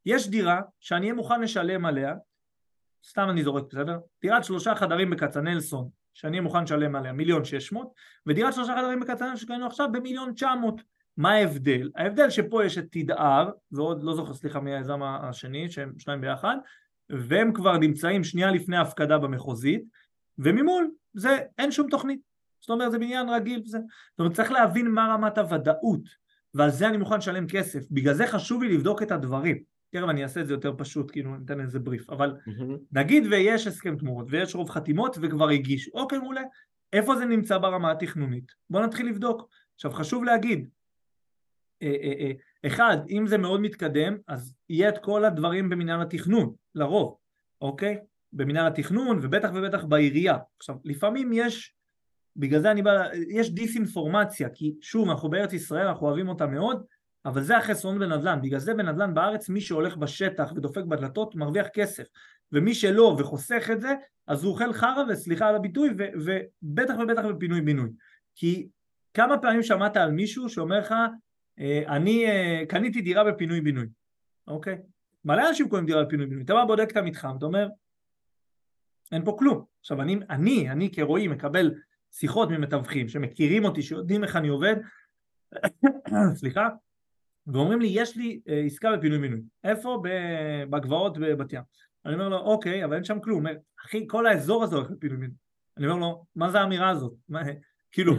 יש דירה שאני אהיה מוכן לשלם עליה, סתם אני זורק, בסדר? דירת שלושה חדרים בקצנלסון, שאני אהיה מוכן לשלם עליה מיליון שש מאות, ודירת שלושה חדרים בקצנלסון שקנינו עכשיו במיליון תשע מאות. מה ההבדל? ההבדל שפה יש את תדהר, ועוד לא זוכר סליחה מי היזם השני, שהם שניים ביחד, והם כבר נמצאים שנייה לפני הפקדה במחוזית, וממול זה אין שום תוכנית. זאת אומרת זה בניין רגיל, זה... זאת אומרת צריך להבין מה רמת הוודאות. ועל זה אני מוכן לשלם כסף. בגלל זה חשוב לי לבדוק את הדברים. תכף אני אעשה את זה יותר פשוט, כאילו ניתן איזה בריף, אבל נגיד ויש הסכם תמורות ויש רוב חתימות וכבר הגיש, אוקיי מעולה, איפה זה נמצא ברמה התכנונית? בואו נתחיל לבדוק. עכשיו חשוב להגיד, אחד, אם זה מאוד מתקדם, אז יהיה את כל הדברים במנהל התכנון, לרוב, אוקיי? במנהל התכנון ובטח ובטח בעירייה. עכשיו, לפעמים יש, בגלל זה אני בא, יש דיסאינפורמציה, כי שוב, אנחנו בארץ ישראל, אנחנו אוהבים אותה מאוד, אבל זה החסרון בנדל"ן, בגלל זה בנדל"ן בארץ מי שהולך בשטח ודופק בדלתות מרוויח כסף ומי שלא וחוסך את זה אז הוא אוכל חרא וסליחה על הביטוי ובטח ובטח בפינוי בינוי כי כמה פעמים שמעת על מישהו שאומר לך אה, אני אה, קניתי דירה בפינוי בינוי אוקיי? מלא אנשים קונים דירה בפינוי בינוי. אתה בא בודק את המתחם אתה אומר אין פה כלום. עכשיו אני, אני, אני כרועי מקבל שיחות ממתווכים שמכירים אותי שיודעים איך אני עובד סליחה ואומרים לי יש לי אה, עסקה בפינוי מינוי איפה? בגבעות בבת ים. אני אומר לו אוקיי אבל אין שם כלום. אומר, אחי כל האזור הזה הולך לפינוי מינוי אני אומר לו מה זה האמירה הזאת? מה, כאילו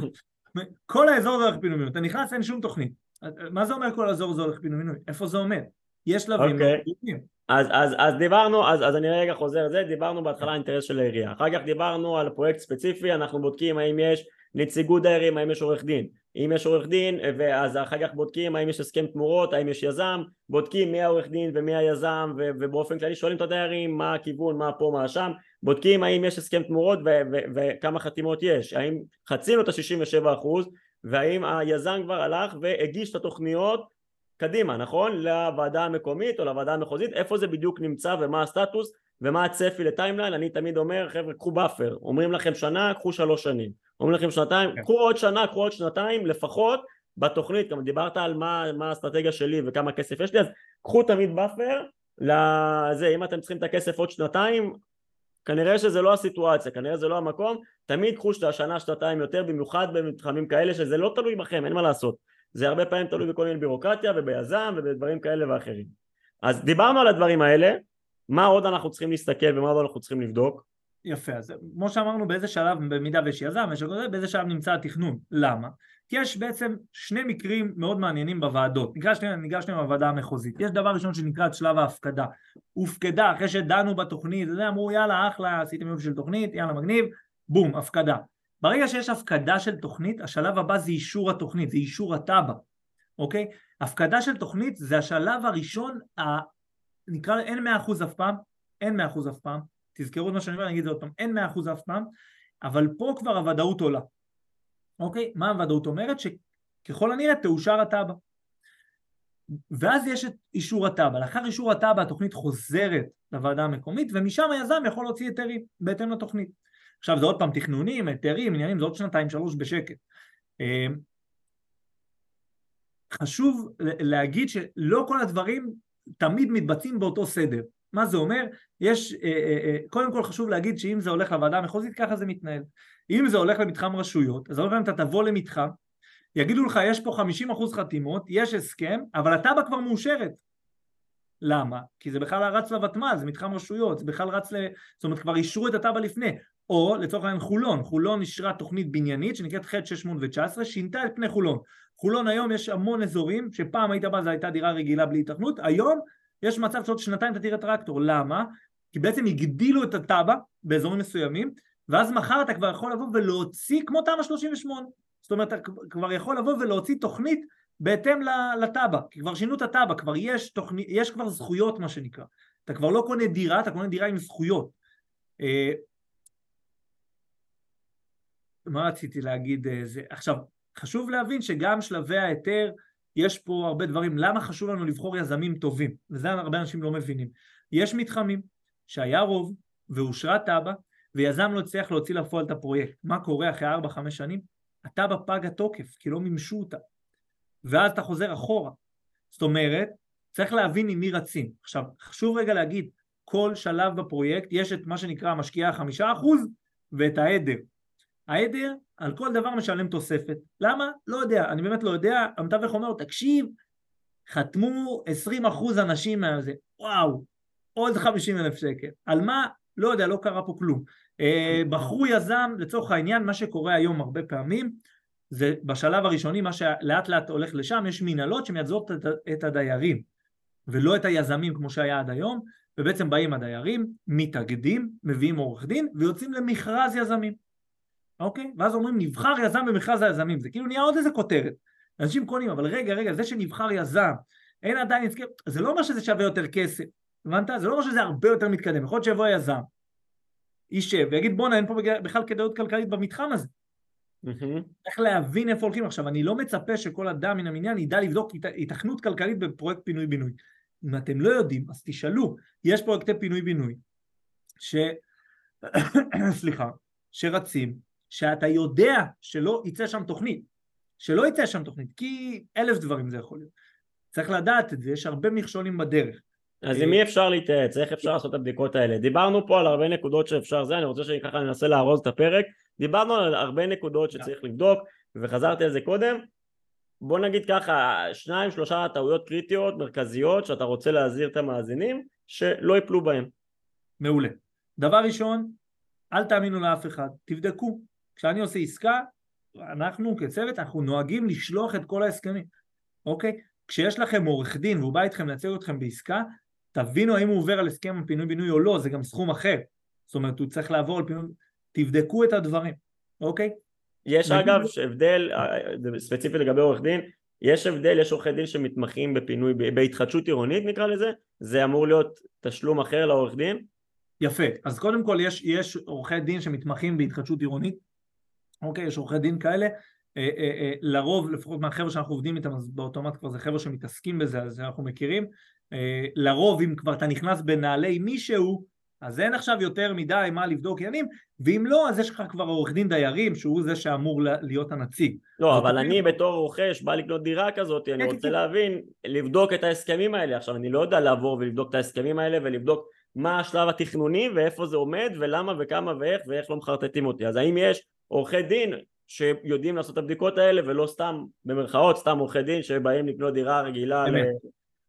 כל האזור הזה הולך לפינוי מינוי אתה נכנס אין שום תוכנית מה זה אומר כל האזור הזה הולך לפינוי מינוי? איפה זה עומד? יש שלבים okay. אוקיי. אז, אז, אז דיברנו, אז, אז אני רגע חוזר לזה, דיברנו בהתחלה על אינטרס של העירייה, אחר כך דיברנו על פרויקט ספציפי, אנחנו בודקים האם יש נציגות דיירים, האם יש עורך דין, אם יש עורך דין, ואז אחר כך בודקים האם יש הסכם תמורות, האם יש יזם, בודקים מי העורך דין ומי היזם, ו- ובאופן כללי שואלים את הדיירים מה הכיוון, מה פה, מה שם, בודקים האם יש הסכם תמורות ו- ו- וכמה חתימות יש, האם חצינו את ה-67% והאם היזם כבר הלך והגיש את התוכניות קדימה, נכון? לוועדה המקומית או לוועדה המחוזית, איפה זה בדיוק נמצא ומה הסטטוס ומה הצפי ל timeline, אני תמיד אומר חבר'ה קחו buffer, אומרים לכם שנה, קחו שלוש שנים. אומרים לכם שנתיים, כן. קחו עוד שנה, קחו עוד שנתיים לפחות בתוכנית, גם דיברת על מה, מה האסטרטגיה שלי וכמה כסף יש לי, אז קחו תמיד buffer. לזה, אם אתם צריכים את הכסף עוד שנתיים, כנראה שזה לא הסיטואציה, כנראה זה לא המקום, תמיד קחו שנה, שנתיים יותר, במיוחד במתחמים כאלה שזה לא תלוי בכם, אין מה לעשות, זה הרבה פעמים תלוי בכל מיני בירוקרטיה וביזם ובדברים כאלה ואחרים. אז דיברנו על הדברים האלה, מה עוד אנחנו צריכים להסתכל ומה עוד אנחנו צריכים לבדוק? יפה, אז כמו שאמרנו באיזה שלב, במידה ויש יזם, באיזה שלב נמצא התכנון. למה? כי יש בעצם שני מקרים מאוד מעניינים בוועדות. ניגש ניגשנו לוועדה המחוזית. יש דבר ראשון שנקרא את שלב ההפקדה. הופקדה, אחרי שדנו בתוכנית, אמרו יאללה אחלה, עשיתם יופי של תוכנית, יאללה מגניב, בום, הפקדה. ברגע שיש הפקדה של תוכנית, השלב הבא זה אישור התוכנית, זה אישור התב"ע, אוקיי? הפקדה של תוכנית זה השלב הראשון, ה... נקרא, אין מאה אחוז אף פעם, אין מאה אחוז אף פעם, תזכרו את מה שאני אומר, אני אגיד את זה עוד פעם, אין מאה אחוז אף פעם, אבל פה כבר הוודאות עולה. אוקיי? מה הוודאות אומרת? שככל הנראה תאושר התב"ע. ואז יש את אישור התב"ע. לאחר אישור התב"ע התוכנית חוזרת לוועדה המקומית, ומשם היזם יכול להוציא היתרים בהתאם לתוכנית. עכשיו זה עוד פעם תכנונים, היתרים, עניינים, זה עוד שנתיים שלוש בשקט. אה, חשוב להגיד שלא כל הדברים תמיד מתבצעים באותו סדר. מה זה אומר? יש, אה, אה, אה, קודם כל חשוב להגיד שאם זה הולך לוועדה המחוזית ככה זה מתנהל. אם זה הולך למתחם רשויות, אז הרבה פעמים אתה תבוא למתחם, יגידו לך יש פה 50% חתימות, יש הסכם, אבל התב"ע כבר מאושרת. למה? כי זה בכלל רץ לוותמ"ל, זה מתחם רשויות, זה בכלל רץ ל... זאת אומרת כבר אישרו את התב"ע לפני. או לצורך העניין חולון, חולון אישרה תוכנית בניינית שנקראת ח' 619, שינתה את פני חולון. חולון היום יש המון אזורים שפעם היית בא זו הייתה דירה רגילה בלי התכנות, היום יש מצב שעוד שנתיים אתה תראה טרקטור, למה? כי בעצם הגדילו את התב"ע באזורים מסוימים, ואז מחר אתה כבר יכול לבוא ולהוציא כמו תמ"א 38, זאת אומרת אתה כבר יכול לבוא ולהוציא תוכנית בהתאם לתב"ע, כי כבר שינו את התב"ע, כבר יש, תוכנית, יש כבר זכויות מה שנקרא, אתה כבר לא קונה דירה, אתה קונה דירה עם זכויות. מה רציתי להגיד? אה, זה, עכשיו, חשוב להבין שגם שלבי ההיתר יש פה הרבה דברים, למה חשוב לנו לבחור יזמים טובים? וזה הרבה אנשים לא מבינים. יש מתחמים שהיה רוב ואושרה תב"ע ויזם לא הצליח להוציא לפועל את הפרויקט. מה קורה אחרי 4-5 שנים? התב"ע פג התוקף, כי לא מימשו אותה. ואז אתה חוזר אחורה. זאת אומרת, צריך להבין עם מי רצים. עכשיו, חשוב רגע להגיד, כל שלב בפרויקט יש את מה שנקרא המשקיעה החמישה אחוז ואת העדר. העדר על כל דבר משלם תוספת. למה? לא יודע, אני באמת לא יודע, המתווך אומר תקשיב, חתמו 20% אנשים מהזה, וואו, עוד 50 אלף שקל. על מה? לא יודע, לא קרה פה כלום. אה, בחרו יזם, לצורך העניין, מה שקורה היום הרבה פעמים, זה בשלב הראשוני, מה שלאט לאט הולך לשם, יש מנהלות שמייצגות את הדיירים, ולא את היזמים כמו שהיה עד היום, ובעצם באים הדיירים, מתאגדים, מביאים עורך דין, ויוצאים למכרז יזמים, אוקיי? ואז אומרים נבחר יזם במכרז היזמים, זה כאילו נהיה עוד איזה כותרת. אנשים קונים, אבל רגע, רגע, זה שנבחר יזם, אין עדיין הסכם, זה לא אומר שזה שווה יותר כסף, הבנת? זה לא אומר שזה הרבה יותר מתקדם, יכול להיות שיבוא היזם, יישב ויגיד בואנה אין פה בכלל כדאיות כלכלית במתחם הזה. איך להבין איפה הולכים עכשיו, אני לא מצפה שכל אדם מן המניין ידע לבדוק התכנות כלכלית בפרויקט פינוי-בינוי. אם אתם לא יודעים, אז תשאלו, יש פרויקטי פינוי-בינוי, ש... סליחה, שרצים, שאתה יודע שלא יצא שם תוכנית, שלא יצא שם תוכנית, כי אלף דברים זה יכול להיות. צריך לדעת את זה, יש הרבה מכשולים בדרך. אז עם מי אפשר להתייעץ? איך אפשר לעשות את הבדיקות האלה? דיברנו פה על הרבה נקודות שאפשר זה, אני רוצה שככה ננסה לארוז את הפרק. דיברנו על הרבה נקודות שצריך לבדוק, וחזרתי על זה קודם. בוא נגיד ככה, שניים שלושה טעויות קריטיות מרכזיות שאתה רוצה להזהיר את המאזינים שלא יפלו בהם. מעולה. דבר ראשון, אל תאמינו לאף אחד, תבדקו. כשאני עושה עסקה, אנחנו כצוות, אנחנו נוהגים לשלוח את כל ההסכמים, אוקיי? כשיש לכם עורך דין והוא בא איתכם לייצג אתכם בעסקה, תבינו האם הוא עובר על הסכם הפינוי בינוי או לא, זה גם סכום אחר. זאת אומרת, הוא צריך לעבור על פינוי... תבדקו את הדברים, אוקיי? יש אגב הבדל, אה, ספציפית לגבי עורך דין, יש הבדל, יש עורכי דין שמתמחים בפינוי, בהתחדשות עירונית נקרא לזה, זה אמור להיות תשלום אחר לעורך דין? יפה, אז קודם כל יש, יש עורכי דין שמתמחים בהתחדשות עירונית, אוקיי, יש עורכי דין כאלה, אה, אה, אה, לרוב, לפחות מהחבר'ה שאנחנו עובדים איתם, אז באוטומט כבר זה חבר'ה שמתעסקים בזה, אז אנחנו מכירים, אה, לרוב אם כבר אתה נכנס בנעלי מישהו, אז אין עכשיו יותר מדי מה לבדוק עניינים, ואם לא, אז יש לך כבר עורך דין דיירים, שהוא זה שאמור להיות הנציג. לא, אבל אני בתור רוכש בא לקנות דירה כזאת, אני כן, רוצה כן. להבין, לבדוק את ההסכמים האלה. עכשיו, אני לא יודע לעבור ולבדוק את ההסכמים האלה ולבדוק מה השלב התכנוני ואיפה זה עומד ולמה וכמה ואיך ואיך לא מחרטטים אותי. אז האם יש עורכי דין שיודעים לעשות את הבדיקות האלה ולא סתם, במרכאות, סתם עורכי דין שבאים לקנות דירה רגילה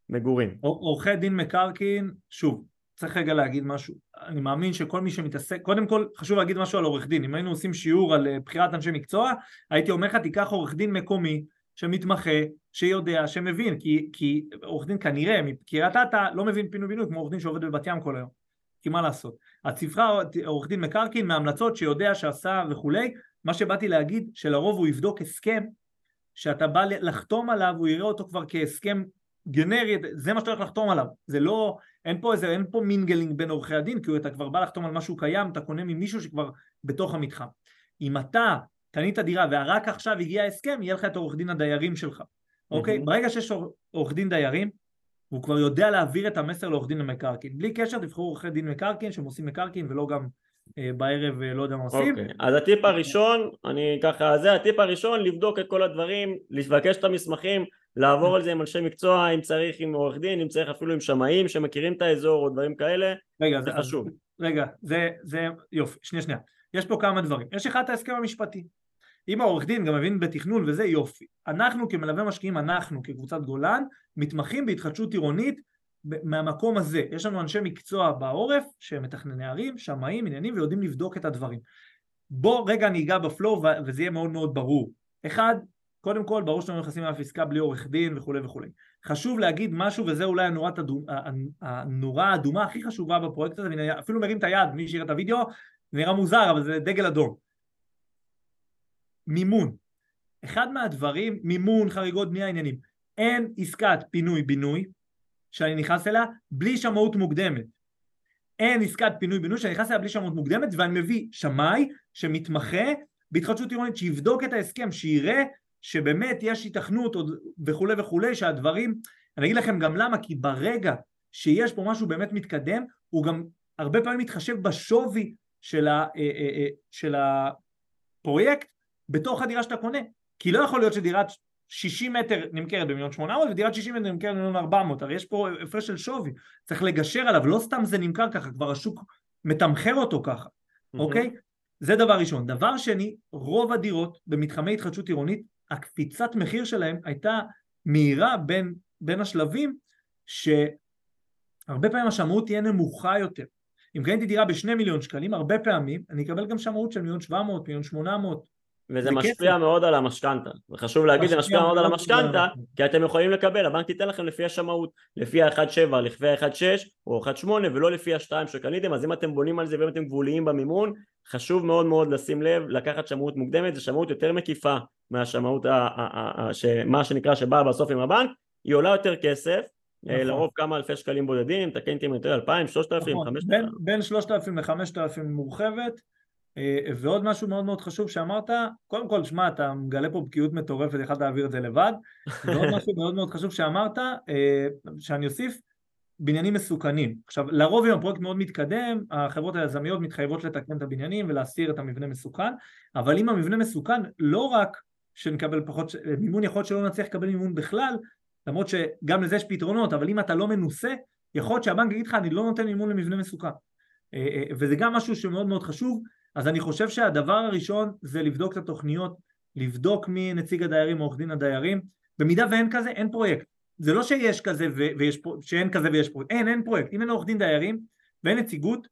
למגורים. עורכי דין מקרקעין, שוב, צריך רגע להגיד משהו. אני מאמין שכל מי שמתעסק, קודם כל חשוב להגיד משהו על עורך דין. אם היינו עושים שיעור על אה, בחירת אנשי מקצוע, הייתי אומר לך תיקח עורך דין מקומי שמתמחה, שיודע, שמבין, כי, כי עורך דין כנראה מקריית אתא לא מבין פינוי בינוי כמו עורך דין שעובד בבת ים כל היום. כי מה לעשות. את ספרה עורך דין מקרקעין מהמלצות שיודע שעשה וכולי, מה שבאתי להגיד שלרוב הוא יבדוק הסכם שאתה בא לחתום עליו, הוא יראה אותו כבר כהסכם גנרי, זה מה שאתה הולך לחתום עליו, זה לא, אין פה איזה, אין פה mingling בין עורכי הדין, כי אתה כבר בא לחתום על משהו קיים, אתה קונה ממישהו שכבר בתוך המתחם. אם אתה קנית דירה ורק עכשיו הגיע ההסכם, יהיה לך את עורך דין הדיירים שלך, אוקיי? Mm-hmm. ברגע שיש עורך דין דיירים, הוא כבר יודע להעביר את המסר לעורך דין המקרקעין. בלי קשר תבחרו עורכי דין מקרקעין שהם עושים מקרקעין ולא גם אה, בערב אה, לא יודע מה עושים. אוקיי, אז הטיפ הראשון, אני ככה, זה הטיפ הראשון, לבדוק את כל הדברים, לבקש את המסמכים, לעבור על זה עם אנשי מקצוע, אם צריך עם עורך דין, אם צריך אפילו עם שמאים שמכירים את האזור או דברים כאלה, רגע, זה חשוב. רגע, זה, זה, יופי, שנייה שנייה, יש פה כמה דברים, יש אחד ההסכם המשפטי, אם העורך דין גם מבין בתכנון וזה יופי, אנחנו כמלווה משקיעים, אנחנו כקבוצת גולן, מתמחים בהתחדשות עירונית מהמקום הזה, יש לנו אנשי מקצוע בעורף שהם מתכנני ערים, שמאים, עניינים ויודעים לבדוק את הדברים. בוא רגע אני אגע בפלואו וזה יהיה מאוד מאוד ברור. אחד, קודם כל ברור שאתם נכנסים לאף עסקה בלי עורך דין וכולי וכולי. חשוב להגיד משהו וזה אולי הנורת הדומ... הנורה האדומה הכי חשובה בפרויקט הזה, אפילו מרים את היד, מי שיראה את הוידאו, נראה מוזר אבל זה דגל אדום. מימון. אחד מהדברים, מימון, חריגות בנייה, עניינים. אין עסקת פינוי בינוי שאני נכנס אליה בלי שמאות מוקדמת. אין עסקת פינוי בינוי שאני נכנס אליה בלי שמאות מוקדמת ואני מביא שמאי שמתמחה בהתחדשות עירונית שיבדוק את ההסכם, שיראה שבאמת יש היתכנות וכולי וכולי שהדברים, אני אגיד לכם גם למה, כי ברגע שיש פה משהו באמת מתקדם, הוא גם הרבה פעמים מתחשב בשווי של, אה, אה, אה, של הפרויקט בתוך הדירה שאתה קונה, כי לא יכול להיות שדירת 60 מטר נמכרת במיליון 800 ודירת 60 מטר נמכרת במיליון 400, הרי יש פה הפרש של שווי, צריך לגשר עליו, לא סתם זה נמכר ככה, כבר השוק מתמחר אותו ככה, mm-hmm. אוקיי? זה דבר ראשון. דבר שני, רוב הדירות במתחמי התחדשות עירונית, הקפיצת מחיר שלהם הייתה מהירה בין, בין השלבים, שהרבה פעמים השמאות תהיה נמוכה יותר. אם קניתי דירה בשני מיליון שקלים, הרבה פעמים אני אקבל גם שמאות של מיליון 700, מיליון 800, וזה זה משפיע כסף. מאוד על המשכנתה, וחשוב להגיד זה משפיע מאוד על המשכנתה, כי אתם יכולים לקבל, הבנק ייתן לכם לפי השמאות, לפי ה-1.7, לפי ה-1.6 או 1.8 ולא לפי ה-2 שקניתם, אז אם אתם בונים על זה ואם אתם גבוליים במימון, חשוב מאוד מאוד לשים לב, לקחת שמאות מוקדמת, זו שמאות יותר מקיפה מהשמאות, מה שנקרא שבאה בסוף עם הבנק, היא עולה יותר כסף, אה, נכון. לרוב כמה אלפי שקלים בודדים, תקן אותי טועה, 2,000, 3,000, נכון, 5,000, בין, בין 3,000 ל-5,000 מורחבת ועוד משהו מאוד מאוד חשוב שאמרת, קודם כל שמע אתה מגלה פה בקיאות מטורפת, יכולת להעביר את זה לבד. ועוד משהו מאוד מאוד חשוב שאמרת, אה, שאני אוסיף, בניינים מסוכנים. עכשיו לרוב אם הפרויקט מאוד מתקדם, החברות היזמיות מתחייבות לתקן את הבניינים ולהסיר את המבנה מסוכן, אבל אם המבנה מסוכן לא רק שנקבל פחות מימון, יכול להיות שלא נצליח לקבל מימון בכלל, למרות שגם לזה יש פתרונות, אבל אם אתה לא מנוסה יכול להיות שהבנק יגיד לך אני לא נותן מימון למבנה מסוכן. אה, אה, וזה גם משהו שמאוד מאוד חשוב אז אני חושב שהדבר הראשון זה לבדוק את התוכניות לבדוק מי נציג הדיירים או עורך דין הדיירים. במידה ואין כזה אין פרויקט. זה לא שיש כזה ויש פרו- שאין כזה ויש פרויקט. אין אין פרויקט. אם אין עורך דין דיירים ואין נציגות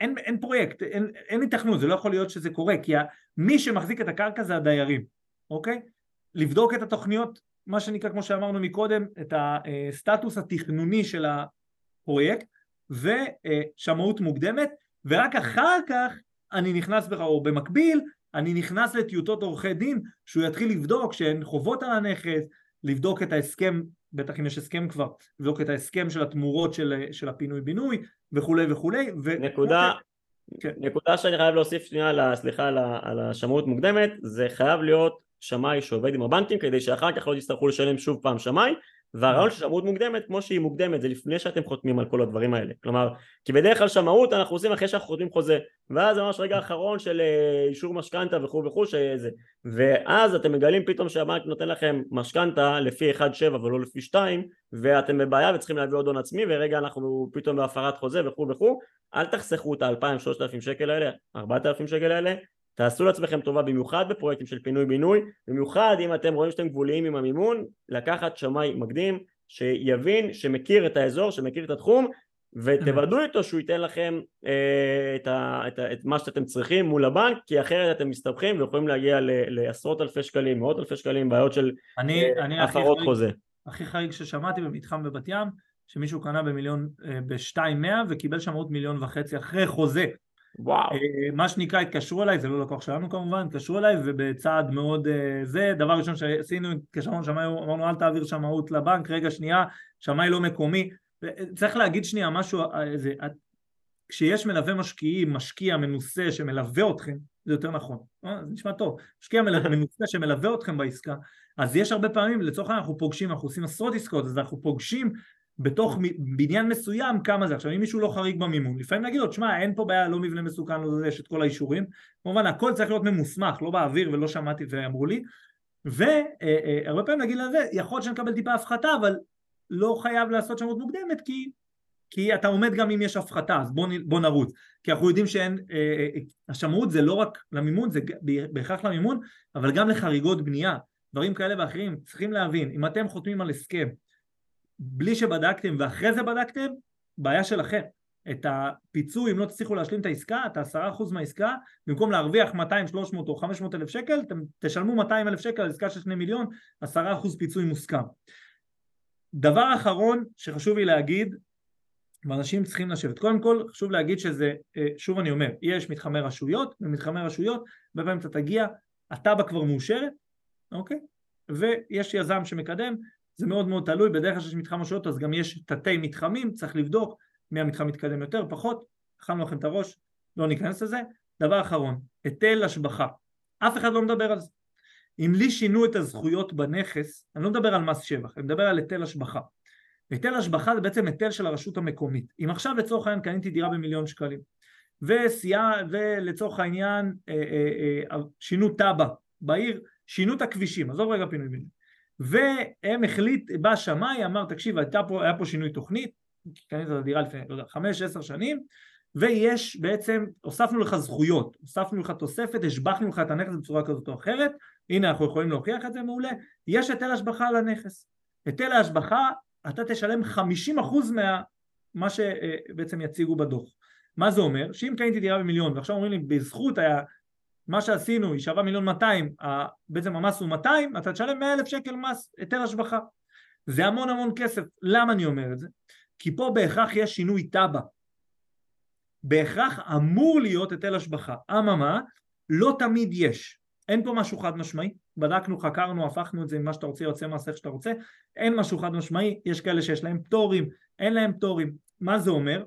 אין, אין פרויקט. אין, אין היתכנות זה לא יכול להיות שזה קורה כי מי שמחזיק את הקרקע זה הדיירים אוקיי? לבדוק את התוכניות מה שנקרא כמו שאמרנו מקודם את הסטטוס התכנוני של הפרויקט ושמאות מוקדמת ורק אחר כך אני נכנס בך או במקביל אני נכנס לטיוטות עורכי דין שהוא יתחיל לבדוק שאין חובות על הנכס לבדוק את ההסכם בטח אם יש הסכם כבר לבדוק את ההסכם של התמורות של, של הפינוי בינוי וכולי וכולי ו- נקודה, כן. נקודה שאני חייב להוסיף שנייה, על ה- סליחה, על השמאות מוקדמת, זה חייב להיות שמאי שעובד עם הבנקים כדי שאחר כך לא תצטרכו לשלם שוב פעם שמאי והרעיון של שמאות מוקדמת כמו שהיא מוקדמת זה לפני שאתם חותמים על כל הדברים האלה. כלומר כי בדרך כלל שמאות אנחנו עושים אחרי שאנחנו חותמים חוזה ואז ממש רגע אחרון של אה, אישור משכנתה וכו' וכו' שזה ואז אתם מגלים פתאום שהבנק נותן לכם משכנתה לפי 1.7 ולא לפי 2 ואתם בבעיה וצריכים להביא עוד הון עצמי ורגע אנחנו פתאום בהפרת חוזה וכו' וכו' אל תחסכו את ה-2,000-3,000 שקל האלה, 4,000 שקל האלה, תעשו לעצמכם טובה במיוחד בפרויקטים של פינוי-בינוי, במיוחד אם אתם רואים שאתם גבוליים עם המימון, לקחת שמאי מקדים שיבין, שמכיר את האזור, שמכיר את התחום ותוודאו איתו שהוא ייתן לכם אה, את, ה, את, ה, את מה שאתם צריכים מול הבנק כי אחרת אתם מסתבכים ויכולים להגיע ל, לעשרות אלפי שקלים, מאות אלפי שקלים, בעיות של אני, אה, אני הכי הפרות חריג- חוזה. הכי חריג ששמעתי במתחם בבת ים, שמישהו קנה במיליון, אה, ב-2.100 וקיבל שמאות מיליון וחצי אחרי חוזה. וואו. אה, מה שנקרא התקשרו אליי, זה לא לקוח שלנו כמובן, התקשרו אליי ובצעד מאוד אה, זה, דבר ראשון שעשינו, התקשרנו לשמאי, אמרנו אל תעביר שמאות לבנק, רגע שנייה, שמאי לא מקומי. ו- צריך להגיד שנייה משהו, אה, זה, כשיש מלווה משקיעים, משקיע מנוסה שמלווה אתכם, זה יותר נכון, אה, זה נשמע טוב, משקיע מנוסה שמלווה אתכם בעסקה, אז יש הרבה פעמים, לצורך העניין אנחנו פוגשים, אנחנו עושים עשרות עסקאות, אז אנחנו פוגשים בתוך בניין מסוים כמה זה, עכשיו אם מישהו לא חריג במימון, לפעמים להגיד לו, תשמע אין פה בעיה, לא מבנה מסוכן, לא זה, יש את כל האישורים, כמובן הכל צריך להיות ממוסמך, לא באוויר ולא שמעתי ואמרו לי, והרבה פעמים להגיד לזה, יכול להיות שנקבל טיפה הפחתה, אבל לא חייב לעשות שמות מוקדמת כי כי אתה עומד גם אם יש הפחתה, אז בוא, בוא נרוץ. כי אנחנו יודעים שאין, אה, אה, השמאות זה לא רק למימון, זה בהכרח למימון, אבל גם לחריגות בנייה, דברים כאלה ואחרים. צריכים להבין, אם אתם חותמים על הסכם בלי שבדקתם ואחרי זה בדקתם, בעיה שלכם. את הפיצוי, אם לא תצליחו להשלים את העסקה, את ה-10% מהעסקה, במקום להרוויח 200, 300 או 500 אלף שקל, אתם תשלמו 200 אלף שקל על עסקה של 2 מיליון, 10% פיצוי מוסכם. דבר אחרון שחשוב לי להגיד, ואנשים צריכים לשבת. קודם כל חשוב להגיד שזה, אה, שוב אני אומר, יש מתחמי רשויות, במתחמי רשויות, הרבה פעמים אתה תגיע, התב"ע כבר מאושרת, אוקיי? ויש יזם שמקדם, זה מאוד מאוד תלוי, בדרך כלל שיש מתחם רשויות אז גם יש תתי מתחמים, צריך לבדוק מי המתחם מתקדם יותר, פחות, אכלנו לכם את הראש, לא ניכנס לזה. דבר אחרון, היטל השבחה, אף אחד לא מדבר על זה. אם לי שינו את הזכויות בנכס, אני לא מדבר על מס שבח, אני מדבר על היטל השבחה. היטל השבחה זה בעצם היטל של הרשות המקומית. אם עכשיו לצורך העניין קניתי דירה במיליון שקלים וסייע, ולצורך העניין אה, אה, אה, שינו תב"ע בעיר, שינו את הכבישים, עזוב רגע פינוי בינוי, והם החליט, בא שמאי, אמר תקשיב, הייתה פה, היה פה שינוי תוכנית, קנית את הדירה לפני, לא יודע, חמש, עשר שנים, ויש בעצם, הוספנו לך זכויות, הוספנו לך תוספת, השבחנו לך את הנכס בצורה כזאת או אחרת, הנה אנחנו יכולים להוכיח את זה מעולה, יש היטל השבחה על הנכס. היטל ההשבחה אתה תשלם 50% מה מה שבעצם יציגו בדוח. מה זה אומר? שאם קניתי דירה במיליון ועכשיו אומרים לי בזכות היה מה שעשינו היא שווה מיליון 200, בעצם המס הוא 200, אתה תשלם 100 אלף שקל מס היטל השבחה. זה המון המון כסף. למה אני אומר את זה? כי פה בהכרח יש שינוי תב"ע. בהכרח אמור להיות היטל השבחה. אממה, לא תמיד יש. אין פה משהו חד משמעי, בדקנו, חקרנו, הפכנו את זה מה שאתה רוצה, יוצא מס איך שאתה רוצה, אין משהו חד משמעי, יש כאלה שיש להם פטורים, אין להם פטורים. מה זה אומר?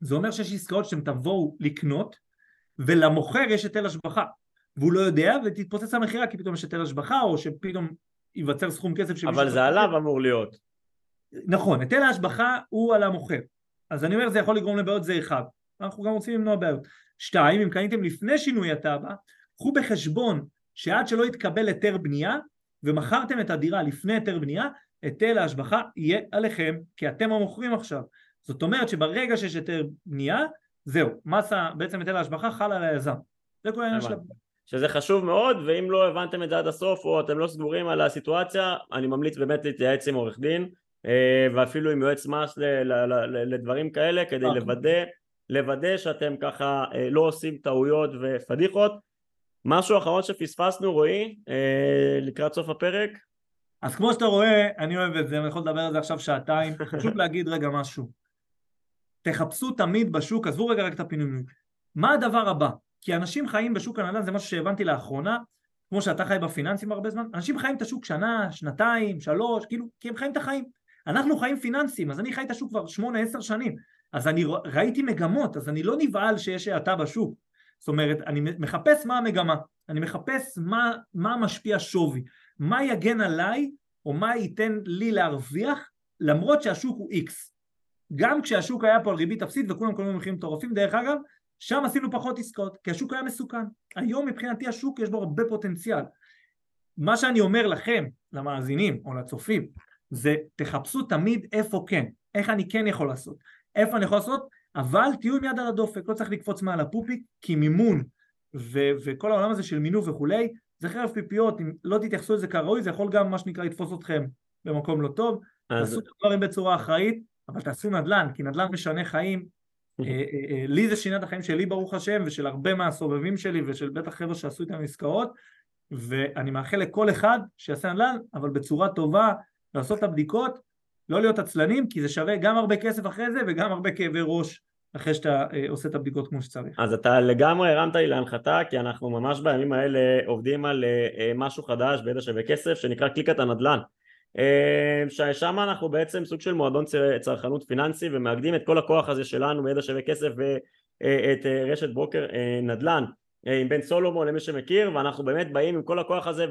זה אומר שיש עסקאות שאתם תבואו לקנות ולמוכר יש היטל השבחה. והוא לא יודע ותתפוצץ המכירה כי פתאום יש היטל השבחה או שפתאום ייווצר סכום כסף אבל זה עליו אמור להיות. נכון, היטל ההשבחה הוא על המוכר. אז אני אומר זה יכול לגרום לבעיות זה אחד. אנחנו גם רוצים למנוע בעיות. שתיים, אם קניתם לפני שינוי התב"ע קחו בחשבון שעד שלא יתקבל היתר בנייה ומכרתם את הדירה לפני היתר בנייה היטל ההשבחה יהיה עליכם כי אתם המוכרים עכשיו. זאת אומרת שברגע שיש היתר בנייה, זהו, מסה, בעצם היטל ההשבחה חל על היזם. זה כל העניין של... שזה חשוב מאוד, ואם לא הבנתם את זה עד הסוף או אתם לא סגורים על הסיטואציה, אני ממליץ באמת להתייעץ עם עורך דין אה, ואפילו עם יועץ מס לדברים כאלה כדי אוקיי. לוודא, לוודא שאתם ככה אה, לא עושים טעויות ופדיחות. משהו אחרון שפספסנו רועי אה, לקראת סוף הפרק? אז כמו שאתה רואה, אני אוהב את זה, אני יכול לדבר על זה עכשיו שעתיים, פשוט להגיד רגע משהו. תחפשו תמיד בשוק, עזבו רגע רק את הפינויים. מה הדבר הבא? כי אנשים חיים בשוק הנדל"ן, זה משהו שהבנתי לאחרונה, כמו שאתה חי בפיננסים הרבה זמן, אנשים חיים את השוק שנה, שנתיים, שלוש, כאילו, כי הם חיים את החיים. אנחנו חיים פיננסים, אז אני חי את השוק כבר שמונה, עשר שנים. אז אני ראיתי מגמות, אז אני לא נבהל שיש האטה בשוק. זאת אומרת, אני מחפש מה המגמה, אני מחפש מה, מה משפיע שווי, מה יגן עליי, או מה ייתן לי להרוויח, למרות שהשוק הוא איקס. גם כשהשוק היה פה על ריבית אפסית וכולם קוראים מחירים מטורפים, דרך אגב, שם עשינו פחות עסקאות, כי השוק היה מסוכן. היום מבחינתי השוק יש בו הרבה פוטנציאל. מה שאני אומר לכם, למאזינים או לצופים, זה תחפשו תמיד איפה כן, איך אני כן יכול לעשות, איפה אני יכול לעשות, אבל תהיו עם יד על הדופק, לא צריך לקפוץ מעל הפופיק, כי מימון ו- וכל העולם הזה של מינוף וכולי, זה חרב פיפיות, אם לא תתייחסו לזה כראוי, זה יכול גם מה שנקרא לתפוס אתכם במקום לא טוב, אז... תעשו את הדברים בצורה אחראית, אבל תעשו נדל"ן, כי נדל"ן משנה חיים. אה, אה, אה, לי זה שינה את החיים שלי ברוך השם, ושל הרבה מהסובבים שלי, ושל בטח חבר'ה שעשו איתם עסקאות, ואני מאחל לכל אחד שיעשה נדל"ן, אבל בצורה טובה, לעשות את הבדיקות, לא להיות עצלנים, כי זה שווה גם הרבה כסף אחרי זה, וגם הרבה כאבי ראש אחרי שאתה עושה את הבדיקות כמו שצריך. אז אתה לגמרי הרמת לי להנחתה, כי אנחנו ממש בימים האלה עובדים על משהו חדש בידע שווה כסף, שנקרא קליקת הנדל"ן. אה, ששם אנחנו בעצם סוג של מועדון צרכנות פיננסי ומאגדים את כל הכוח הזה שלנו מידע שווה כסף ואת אה, רשת ברוקר אה, נדל"ן עם בן סולומון למי שמכיר ואנחנו באמת באים עם כל הכוח הזה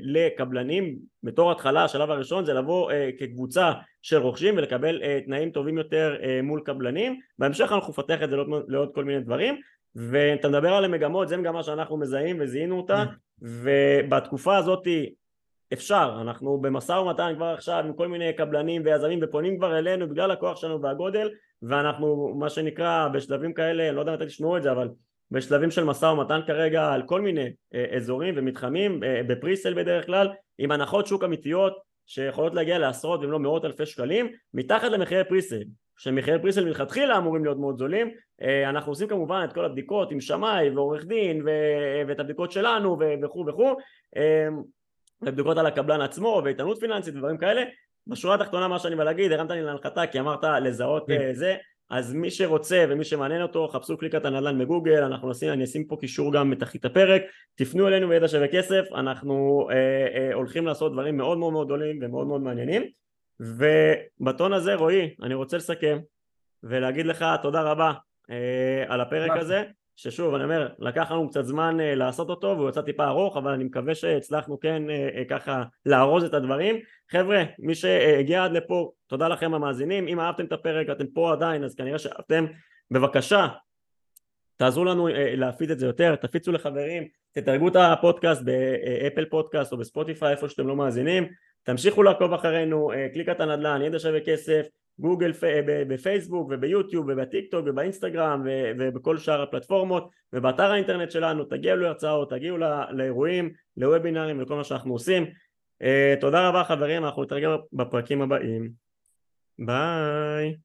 לקבלנים בתור התחלה השלב הראשון זה לבוא כקבוצה של רוכשים ולקבל תנאים טובים יותר מול קבלנים. בהמשך אנחנו נפתח את זה לעוד, לעוד כל מיני דברים. ואתה מדבר על המגמות זה מגמה שאנחנו מזהים וזיהינו אותה. ובתקופה הזאת אפשר, אנחנו במשא ומתן כבר עכשיו עם כל מיני קבלנים ויזמים ופונים כבר אלינו בגלל הכוח שלנו והגודל ואנחנו מה שנקרא בשלבים כאלה, אני לא יודע מתי תשמעו את זה אבל בשלבים של משא ומתן כרגע על כל מיני אה, אזורים ומתחמים אה, בפריסל בדרך כלל עם הנחות שוק אמיתיות שיכולות להגיע לעשרות אם לא מאות אלפי שקלים מתחת למחירי פריסל שמחירי פריסל מלכתחילה אמורים להיות מאוד זולים. אה, אנחנו עושים כמובן את כל הבדיקות עם שמאי ועורך דין ואת הבדיקות שלנו וכו' וכו' ובדיקות על הקבלן עצמו ואיתנות פיננסית ודברים כאלה. בשורה התחתונה מה שאני בא להגיד הרמת לי להנחתה כי אמרת לזהות כן. אה, זה. אז מי שרוצה ומי שמעניין אותו חפשו קליקת הנדל"ן בגוגל אנחנו נשים, אני אשים פה קישור גם בתחתית הפרק. תפנו אלינו בידע שווה כסף אנחנו אה, אה, הולכים לעשות דברים מאוד מאוד מאוד גדולים ומאוד מאוד מעניינים. ובטון הזה רועי אני רוצה לסכם ולהגיד לך תודה רבה אה, על הפרק הזה ששוב אני אומר לקח לנו קצת זמן uh, לעשות אותו והוא יצא טיפה ארוך אבל אני מקווה שהצלחנו כן uh, uh, ככה לארוז את הדברים. חבר'ה מי שהגיע עד לפה תודה לכם המאזינים. אם אהבתם את הפרק אתם פה עדיין אז כנראה שאתם בבקשה תעזרו לנו uh, להפיץ את זה יותר תפיצו לחברים תדרגו את הפודקאסט באפל פודקאסט או בספוטיפיי איפה שאתם לא מאזינים. תמשיכו לעקוב אחרינו uh, קליקת הנדל"ן ידע שווה כסף בגוגל, בפייסבוק וביוטיוב ובטיק טוק ובאינסטגרם ובכל שאר הפלטפורמות ובאתר האינטרנט שלנו תגיעו להרצאות, תגיעו לאירועים, לוובינרים ולכל מה שאנחנו עושים. אה, תודה רבה חברים, אנחנו נתרגל בפרקים הבאים. ביי